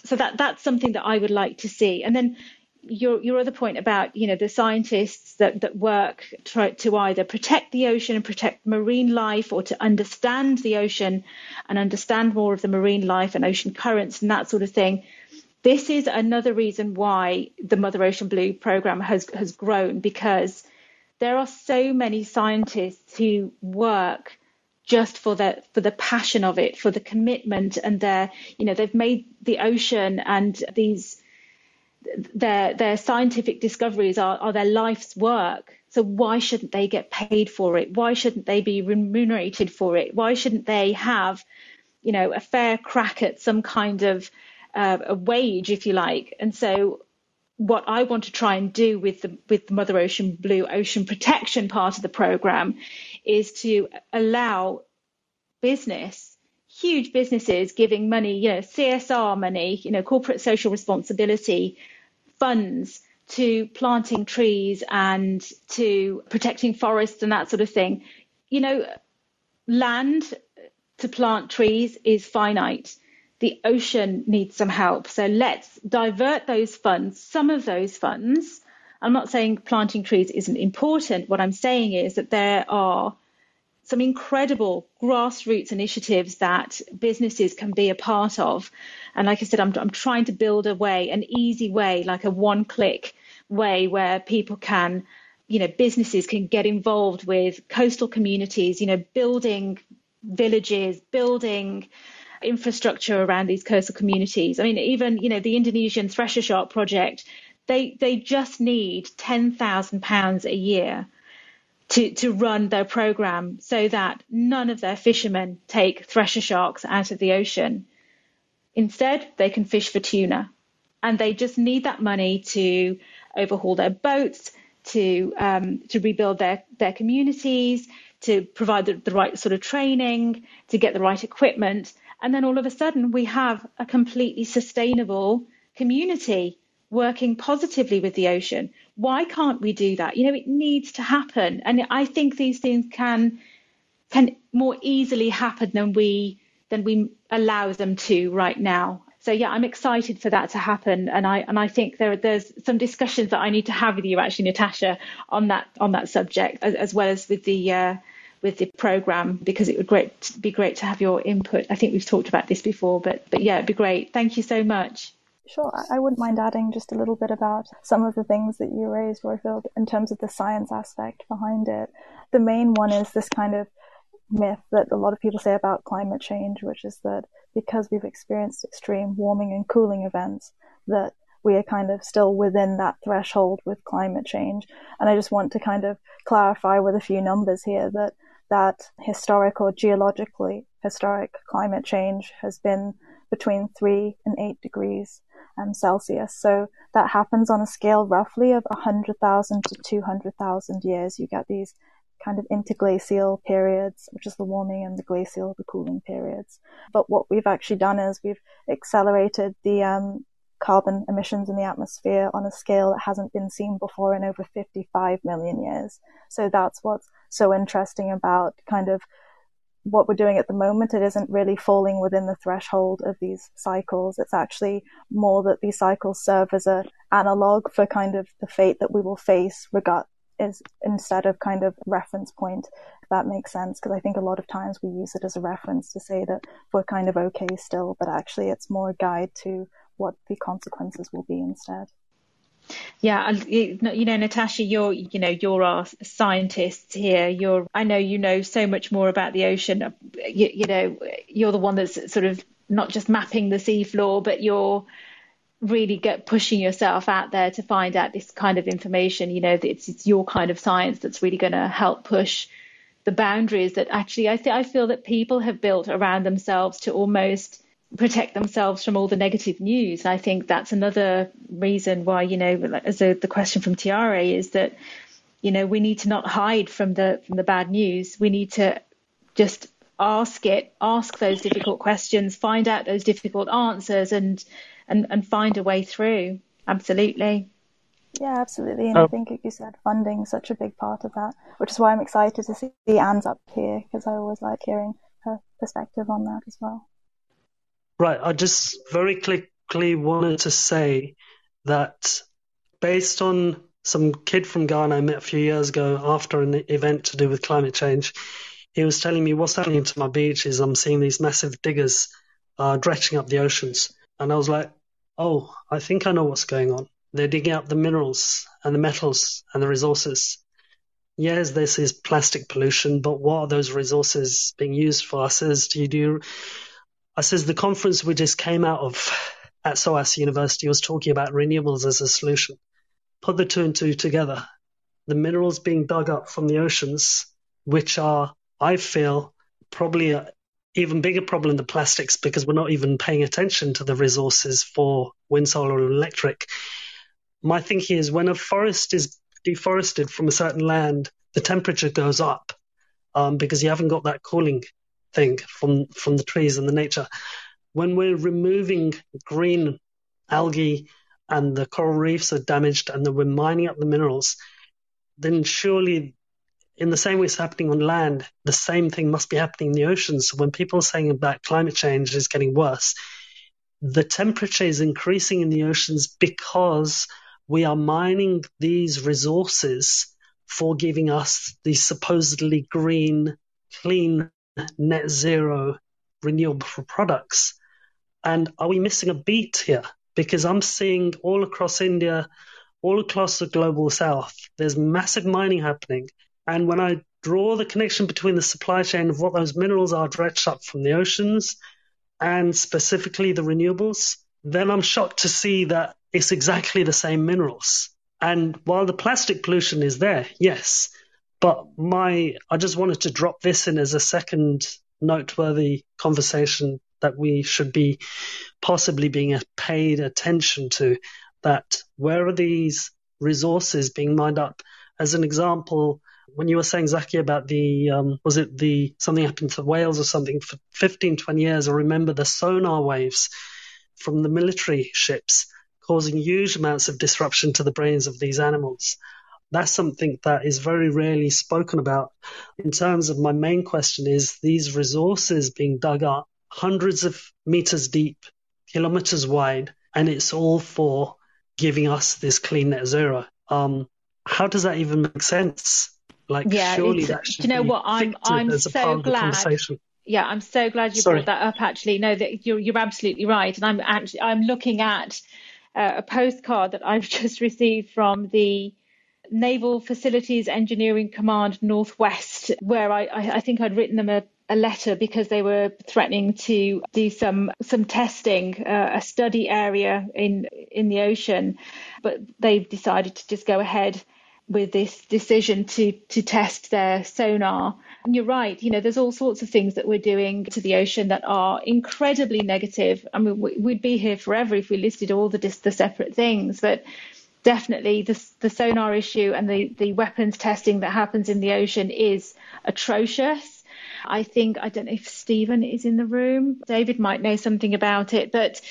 So that that's something that I would like to see. And then your your other point about you know the scientists that that work try to either protect the ocean and protect marine life or to understand the ocean and understand more of the marine life and ocean currents and that sort of thing. This is another reason why the mother ocean blue program has has grown because there are so many scientists who work just for the for the passion of it, for the commitment, and their you know they've made the ocean and these their their scientific discoveries are, are their life's work. So why shouldn't they get paid for it? Why shouldn't they be remunerated for it? Why shouldn't they have, you know, a fair crack at some kind of uh, a wage, if you like? And so what I want to try and do with the with the Mother Ocean Blue Ocean Protection part of the program is to allow business, huge businesses giving money, you know, CSR money, you know, corporate social responsibility funds to planting trees and to protecting forests and that sort of thing. You know, land to plant trees is finite. The ocean needs some help. So let's divert those funds, some of those funds. I'm not saying planting trees isn't important. What I'm saying is that there are some incredible grassroots initiatives that businesses can be a part of. And like I said, I'm, I'm trying to build a way, an easy way, like a one click way where people can, you know, businesses can get involved with coastal communities, you know, building villages, building infrastructure around these coastal communities. I mean, even, you know, the Indonesian Thresher Shark project, they, they just need £10,000 a year to, to run their program so that none of their fishermen take thresher sharks out of the ocean. Instead, they can fish for tuna. And they just need that money to overhaul their boats, to um, to rebuild their, their communities, to provide the, the right sort of training, to get the right equipment. And then all of a sudden, we have a completely sustainable community working positively with the ocean. Why can't we do that? You know, it needs to happen. And I think these things can can more easily happen than we than we allow them to right now. So yeah, I'm excited for that to happen, and I and I think there there's some discussions that I need to have with you actually, Natasha, on that on that subject as, as well as with the uh, with the program because it would great be great to have your input. I think we've talked about this before, but but yeah, it'd be great. Thank you so much. Sure, I wouldn't mind adding just a little bit about some of the things that you raised, Roifield, in terms of the science aspect behind it. The main one is this kind of myth that a lot of people say about climate change, which is that because we've experienced extreme warming and cooling events, that we are kind of still within that threshold with climate change. And I just want to kind of clarify with a few numbers here that that historic or geologically historic climate change has been between three and eight degrees um, Celsius. So that happens on a scale roughly of 100,000 to 200,000 years. You get these kind of interglacial periods, which is the warming and the glacial, the cooling periods. But what we've actually done is we've accelerated the um, carbon emissions in the atmosphere on a scale that hasn't been seen before in over 55 million years. So that's what's so interesting about kind of what we're doing at the moment. It isn't really falling within the threshold of these cycles. It's actually more that these cycles serve as an analog for kind of the fate that we will face regard is instead of kind of reference point if that makes sense because i think a lot of times we use it as a reference to say that we're kind of okay still but actually it's more a guide to what the consequences will be instead. Yeah, you know, Natasha, you're, you know, you're our scientist here. You're, I know you know so much more about the ocean. Uh, you, you know, you're the one that's sort of not just mapping the seafloor, but you're really get pushing yourself out there to find out this kind of information. You know, it's, it's your kind of science that's really going to help push the boundaries that actually I, th- I feel that people have built around themselves to almost protect themselves from all the negative news. I think that's another reason why, you know, as a, the question from Tiare is that, you know, we need to not hide from the from the bad news. We need to just ask it, ask those difficult questions, find out those difficult answers, and and and find a way through. Absolutely. Yeah, absolutely. And oh. I think, like you said, funding is such a big part of that, which is why I'm excited to see Anne's up here because I always like hearing her perspective on that as well. Right. I just very quickly wanted to say that based on some kid from Ghana I met a few years ago after an event to do with climate change, he was telling me what's happening to my beach is I'm seeing these massive diggers uh, dredging up the oceans. And I was like, oh, I think I know what's going on. They're digging up the minerals and the metals and the resources. Yes, this is plastic pollution, but what are those resources being used for? Says, do you do I says the conference we just came out of at SOAS University was talking about renewables as a solution. Put the two and two together. The minerals being dug up from the oceans, which are, I feel, probably even bigger problem than the plastics because we're not even paying attention to the resources for wind, solar, and electric. my thinking is when a forest is deforested from a certain land, the temperature goes up um, because you haven't got that cooling thing from from the trees and the nature. When we're removing green algae and the coral reefs are damaged and then we're mining up the minerals, then surely in the same way it's happening on land, the same thing must be happening in the oceans. When people are saying about climate change is getting worse, the temperature is increasing in the oceans because we are mining these resources for giving us these supposedly green, clean, net zero renewable products. And are we missing a beat here? Because I'm seeing all across India, all across the global south, there's massive mining happening. And when I draw the connection between the supply chain of what those minerals are dredged up from the oceans and specifically the renewables, then I'm shocked to see that it's exactly the same minerals. And while the plastic pollution is there, yes, but my I just wanted to drop this in as a second noteworthy conversation that we should be possibly being paid attention to. That where are these resources being mined up? As an example, when you were saying Zaki about the um, was it the something happened to whales or something for 15 20 years I remember the sonar waves from the military ships causing huge amounts of disruption to the brains of these animals that's something that is very rarely spoken about in terms of my main question is these resources being dug up hundreds of meters deep kilometers wide and it's all for giving us this clean net zero um, how does that even make sense like, yeah, surely that should do you know what? I'm I'm so glad. Yeah, I'm so glad you Sorry. brought that up. Actually, no, that you're you're absolutely right, and I'm actually I'm looking at uh, a postcard that I've just received from the Naval Facilities Engineering Command Northwest, where I, I, I think I'd written them a, a letter because they were threatening to do some some testing, uh, a study area in in the ocean, but they've decided to just go ahead with this decision to to test their sonar. And you're right, you know, there's all sorts of things that we're doing to the ocean that are incredibly negative. I mean, we'd be here forever if we listed all the the separate things, but definitely the the sonar issue and the the weapons testing that happens in the ocean is atrocious. I think I don't know if Stephen is in the room. David might know something about it, but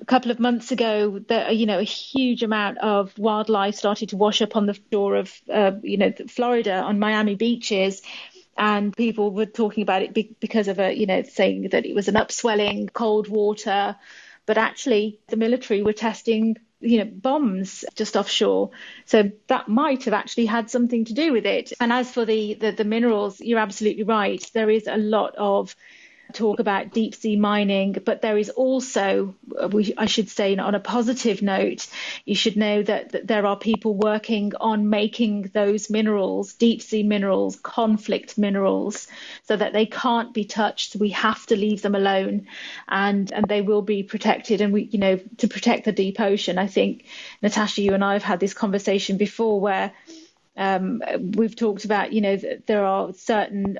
a couple of months ago, that you know, a huge amount of wildlife started to wash up on the shore of, uh, you know, Florida on Miami beaches, and people were talking about it because of a, you know, saying that it was an upswelling, cold water, but actually the military were testing, you know, bombs just offshore, so that might have actually had something to do with it. And as for the the, the minerals, you're absolutely right. There is a lot of talk about deep sea mining, but there is also, we, I should say, on a positive note, you should know that, that there are people working on making those minerals, deep sea minerals, conflict minerals, so that they can't be touched. We have to leave them alone, and and they will be protected. And we, you know, to protect the deep ocean, I think Natasha, you and I have had this conversation before where. Um, we've talked about, you know, there are certain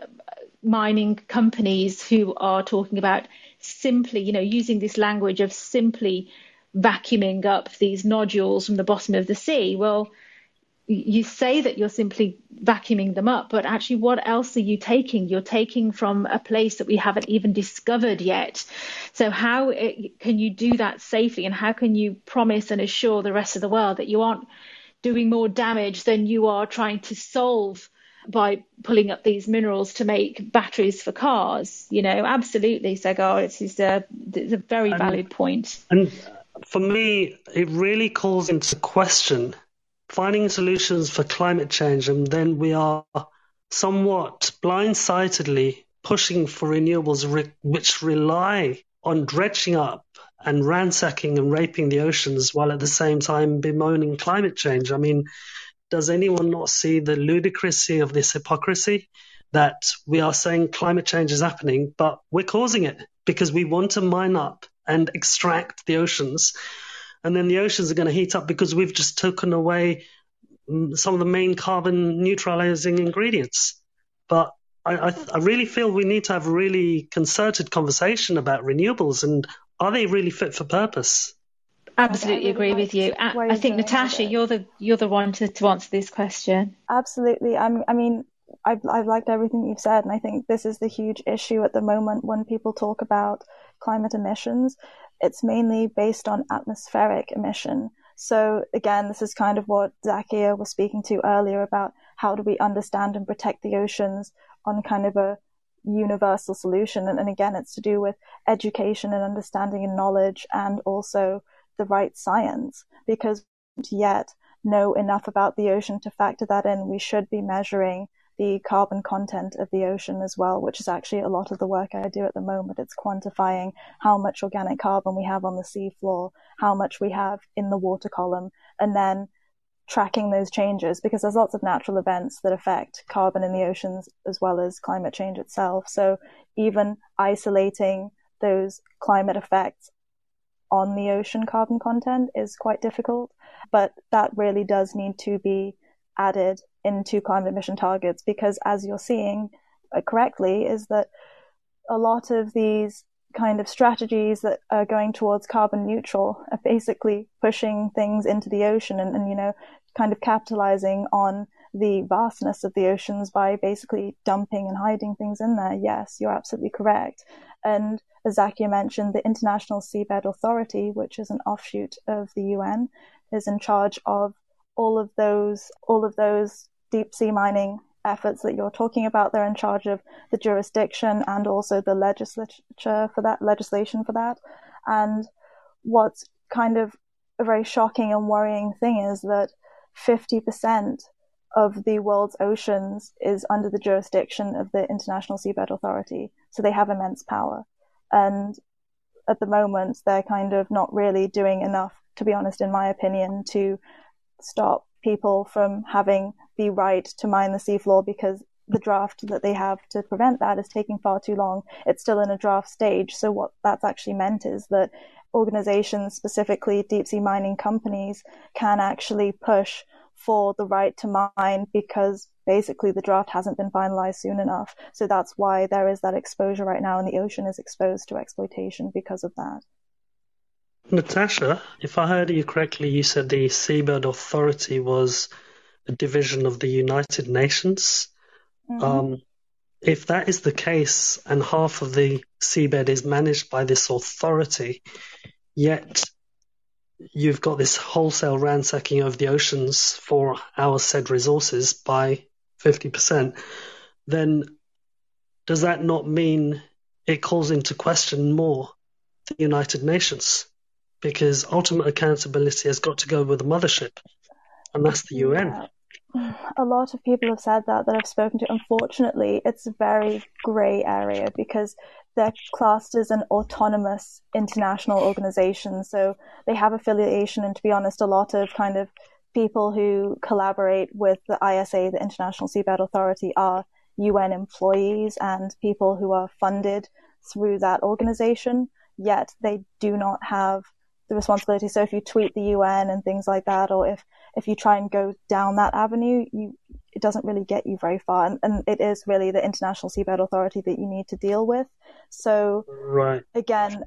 mining companies who are talking about simply, you know, using this language of simply vacuuming up these nodules from the bottom of the sea. Well, you say that you're simply vacuuming them up, but actually, what else are you taking? You're taking from a place that we haven't even discovered yet. So, how it, can you do that safely, and how can you promise and assure the rest of the world that you aren't doing more damage than you are trying to solve by pulling up these minerals to make batteries for cars. You know, absolutely, Sagar. It's, it's, a, it's a very valid point. And for me, it really calls into question finding solutions for climate change, and then we are somewhat blindsidedly pushing for renewables re- which rely on dredging up and ransacking and raping the oceans while at the same time bemoaning climate change. I mean, does anyone not see the ludicrousy of this hypocrisy that we are saying climate change is happening, but we're causing it because we want to mine up and extract the oceans. And then the oceans are going to heat up because we've just taken away mm, some of the main carbon neutralizing ingredients. But I, I, I really feel we need to have a really concerted conversation about renewables and are they really fit for purpose? Absolutely agree with you. I, I think Natasha, you're the you're the one to, to answer this question. Absolutely. I'm, I mean, I've, I've liked everything you've said, and I think this is the huge issue at the moment when people talk about climate emissions. It's mainly based on atmospheric emission. So again, this is kind of what Zakia was speaking to earlier about how do we understand and protect the oceans on kind of a universal solution. And, and again, it's to do with education and understanding and knowledge and also the right science because we don't yet know enough about the ocean to factor that in. We should be measuring the carbon content of the ocean as well, which is actually a lot of the work I do at the moment. It's quantifying how much organic carbon we have on the seafloor, how much we have in the water column, and then tracking those changes because there's lots of natural events that affect carbon in the oceans as well as climate change itself. So even isolating those climate effects on the ocean carbon content is quite difficult, but that really does need to be added into climate emission targets because as you're seeing uh, correctly is that a lot of these kind of strategies that are going towards carbon neutral are basically pushing things into the ocean and, and you know kind of capitalizing on the vastness of the oceans by basically dumping and hiding things in there. Yes, you're absolutely correct. And as Zakia mentioned, the International Seabed Authority, which is an offshoot of the UN, is in charge of all of those all of those deep sea mining efforts that you're talking about. They're in charge of the jurisdiction and also the legislature for that legislation for that. And what's kind of a very shocking and worrying thing is that 50% of the world's oceans is under the jurisdiction of the International Seabed Authority. So they have immense power. And at the moment, they're kind of not really doing enough, to be honest, in my opinion, to stop people from having the right to mine the seafloor because the draft that they have to prevent that is taking far too long. It's still in a draft stage. So what that's actually meant is that organizations, specifically deep sea mining companies, can actually push for the right to mine because basically the draft hasn't been finalized soon enough. So that's why there is that exposure right now, and the ocean is exposed to exploitation because of that. Natasha, if I heard you correctly, you said the Seabed Authority was a division of the United Nations. Mm-hmm. Um, if that is the case, and half of the seabed is managed by this authority, yet you've got this wholesale ransacking of the oceans for our said resources by 50%, then does that not mean it calls into question more the United Nations? Because ultimate accountability has got to go with the mothership, and that's the UN a lot of people have said that that I've spoken to. Unfortunately, it's a very grey area because they're classed as an autonomous international organization. So they have affiliation, and to be honest, a lot of kind of people who collaborate with the ISA, the International Seabed Authority, are UN employees and people who are funded through that organization. Yet they do not have the responsibility. So if you tweet the UN and things like that, or if if you try and go down that avenue, you it doesn't really get you very far. And, and it is really the International Seabed Authority that you need to deal with. So right. again,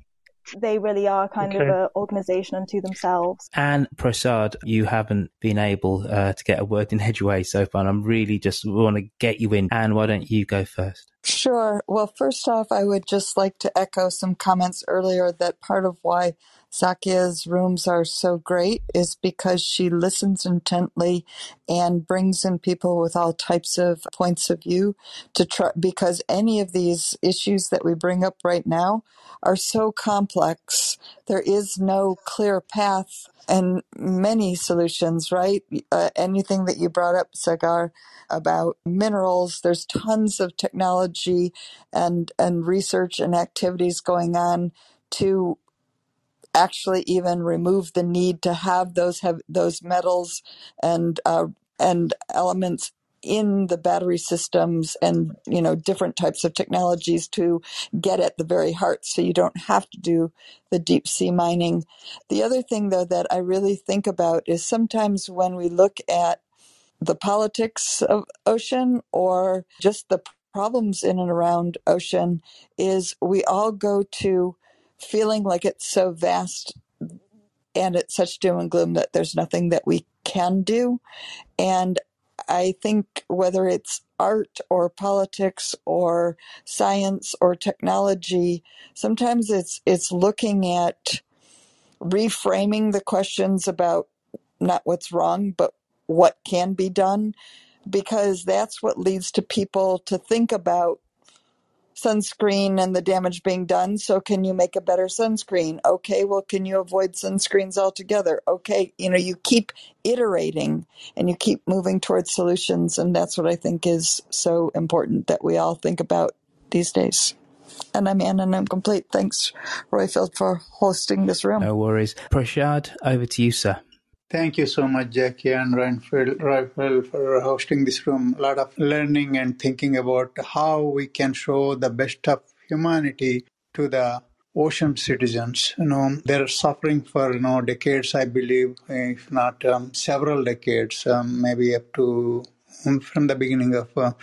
they really are kind okay. of an organization unto themselves. And Prasad, you haven't been able uh, to get a word in edgeway so far. And I'm really just want to get you in. And why don't you go first? Sure. Well, first off, I would just like to echo some comments earlier that part of why Zakia's rooms are so great is because she listens intently and brings in people with all types of points of view to try, because any of these issues that we bring up right now are so complex. There is no clear path and many solutions, right? Uh, anything that you brought up, Sagar, about minerals, there's tons of technology and, and research and activities going on to actually even remove the need to have those have those metals and uh, and elements in the battery systems and you know different types of technologies to get at the very heart so you don't have to do the deep sea mining. The other thing though that i really think about is sometimes when we look at the politics of ocean or just the problems in and around ocean is we all go to feeling like it's so vast and it's such doom and gloom that there's nothing that we can do. And I think whether it's art or politics or science or technology, sometimes it's it's looking at reframing the questions about not what's wrong, but what can be done, because that's what leads to people to think about sunscreen and the damage being done. So, can you make a better sunscreen? Okay, well, can you avoid sunscreens altogether? Okay, you know, you keep iterating and you keep moving towards solutions. And that's what I think is so important that we all think about these days. And I'm in and I'm complete. Thanks, Roifield, for hosting this room. No worries. Prashad, over to you, sir. Thank you so much, Jackie and Roifield, for hosting this room. A lot of learning and thinking about how we can show the best of humanity to the ocean citizens. You know, they're suffering for you know decades, I believe, if not um, several decades, um, maybe up to um, from the beginning of uh,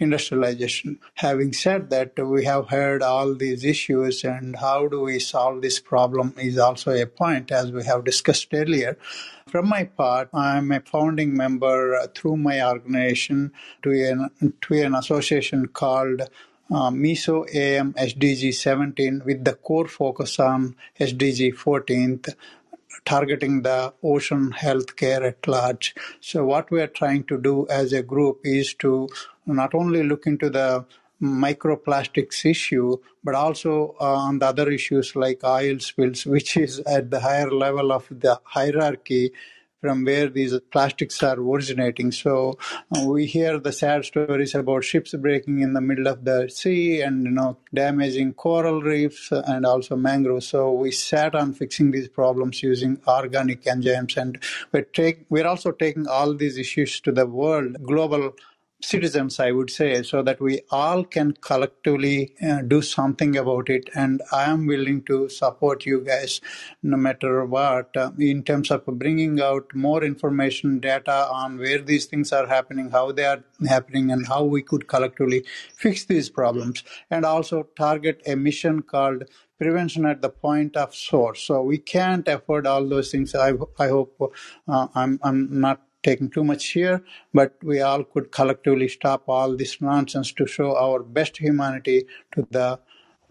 industrialization. Having said that, we have heard all these issues, and how do we solve this problem is also a point, as we have discussed earlier. From my part, I'm a founding member through my organization to an, to an association called uh, MISO AM SDG 17 with the core focus on SDG 14th targeting the ocean healthcare at large. So what we are trying to do as a group is to not only look into the microplastics issue, but also uh, on the other issues like oil spills, which is at the higher level of the hierarchy from where these plastics are originating. So uh, we hear the sad stories about ships breaking in the middle of the sea and you know damaging coral reefs and also mangroves. So we sat on fixing these problems using organic enzymes, and we're take, we're also taking all these issues to the world global citizens, I would say, so that we all can collectively uh, do something about it. And I am willing to support you guys no matter what uh, in terms of bringing out more information, data on where these things are happening, how they are happening, and how we could collectively fix these problems. And also target a mission called prevention at the point of source. So we can't afford all those things. I, I hope uh, I'm, I'm not taking too much here, but we all could collectively stop all this nonsense to show our best humanity to the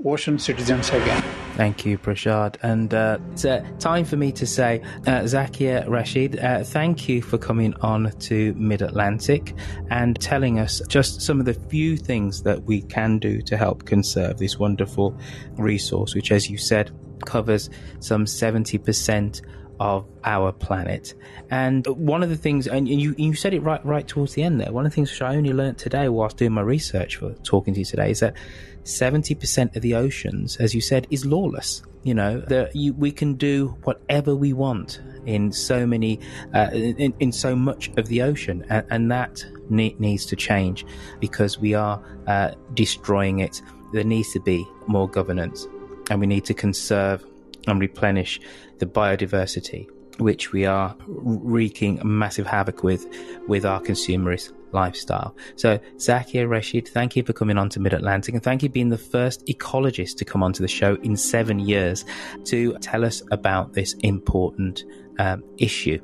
ocean citizens again. Thank you, Prashad. And uh, it's uh, time for me to say, uh, Zakia Rashid, uh, thank you for coming on to Mid Atlantic and telling us just some of the few things that we can do to help conserve this wonderful resource, which, as you said, covers some 70% of our planet. And one of the things, and you you said it right right towards the end there. One of the things which I only learnt today whilst doing my research for talking to you today is that seventy percent of the oceans, as you said, is lawless. You know that you, we can do whatever we want in so many, uh, in, in so much of the ocean, and, and that ne- needs to change because we are uh, destroying it. There needs to be more governance, and we need to conserve and replenish the biodiversity, which we are wreaking massive havoc with, with our consumerist lifestyle. So, Zakia Rashid, thank you for coming on to Mid Atlantic and thank you for being the first ecologist to come onto the show in seven years to tell us about this important um, issue.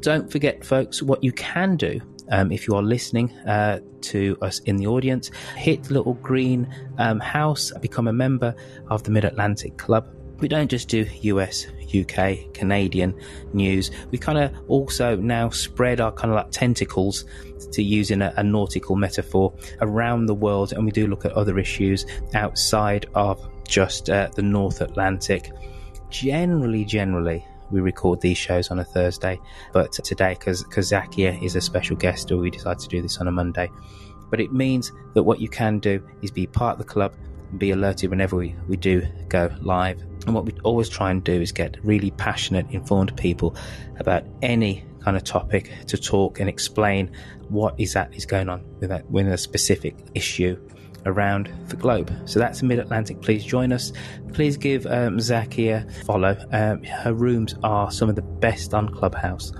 Don't forget, folks, what you can do um, if you are listening uh, to us in the audience, hit the little green um, house, become a member of the Mid Atlantic Club we don't just do US, UK, Canadian news. We kind of also now spread our kind of like tentacles, to use in a, a nautical metaphor, around the world, and we do look at other issues outside of just uh, the North Atlantic. Generally, generally, we record these shows on a Thursday, but today, because Zakia is a special guest, we decided to do this on a Monday. But it means that what you can do is be part of the club be alerted whenever we, we do go live. And what we always try and do is get really passionate, informed people about any kind of topic to talk and explain what exactly is going on with, that, with a specific issue around the globe. So that's the Mid Atlantic. Please join us. Please give um, a follow. Um, her rooms are some of the best on Clubhouse,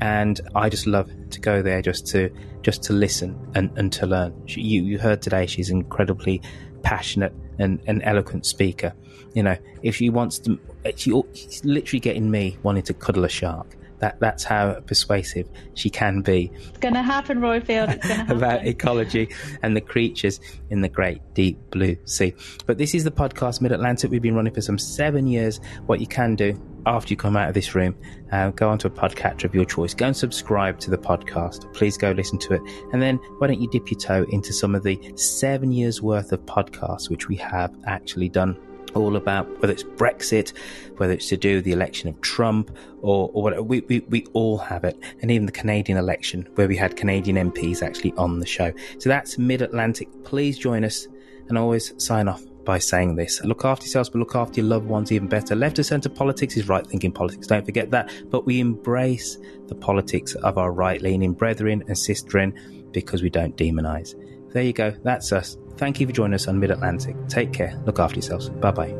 and I just love to go there just to just to listen and, and to learn. She, you you heard today she's incredibly passionate and, and eloquent speaker. You know, if she wants to, she, she's literally getting me wanting to cuddle a shark. That that's how persuasive she can be. It's going to happen, Roifield. It's going to happen. about ecology and the creatures in the great deep blue sea. But this is the podcast Mid Atlantic. We've been running for some seven years. What you can do after you come out of this room, uh, go onto a podcatcher of your choice. Go and subscribe to the podcast. Please go listen to it. And then why don't you dip your toe into some of the seven years worth of podcasts which we have actually done all about whether it's Brexit, whether it's to do with the election of Trump or, or whatever. We, we, we all have it. And even the Canadian election where we had Canadian MPs actually on the show. So that's Mid Atlantic. Please join us and always sign off by saying this. Look after yourselves, but look after your loved ones even better. Left of centre politics is right thinking politics. Don't forget that. But we embrace the politics of our right leaning brethren and sisterin because we don't demonise. There you go. That's us. Thank you for joining us on Mid Atlantic. Take care. Look after yourselves. Bye bye.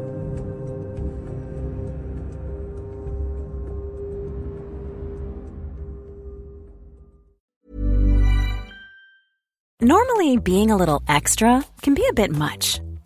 Normally, being a little extra can be a bit much.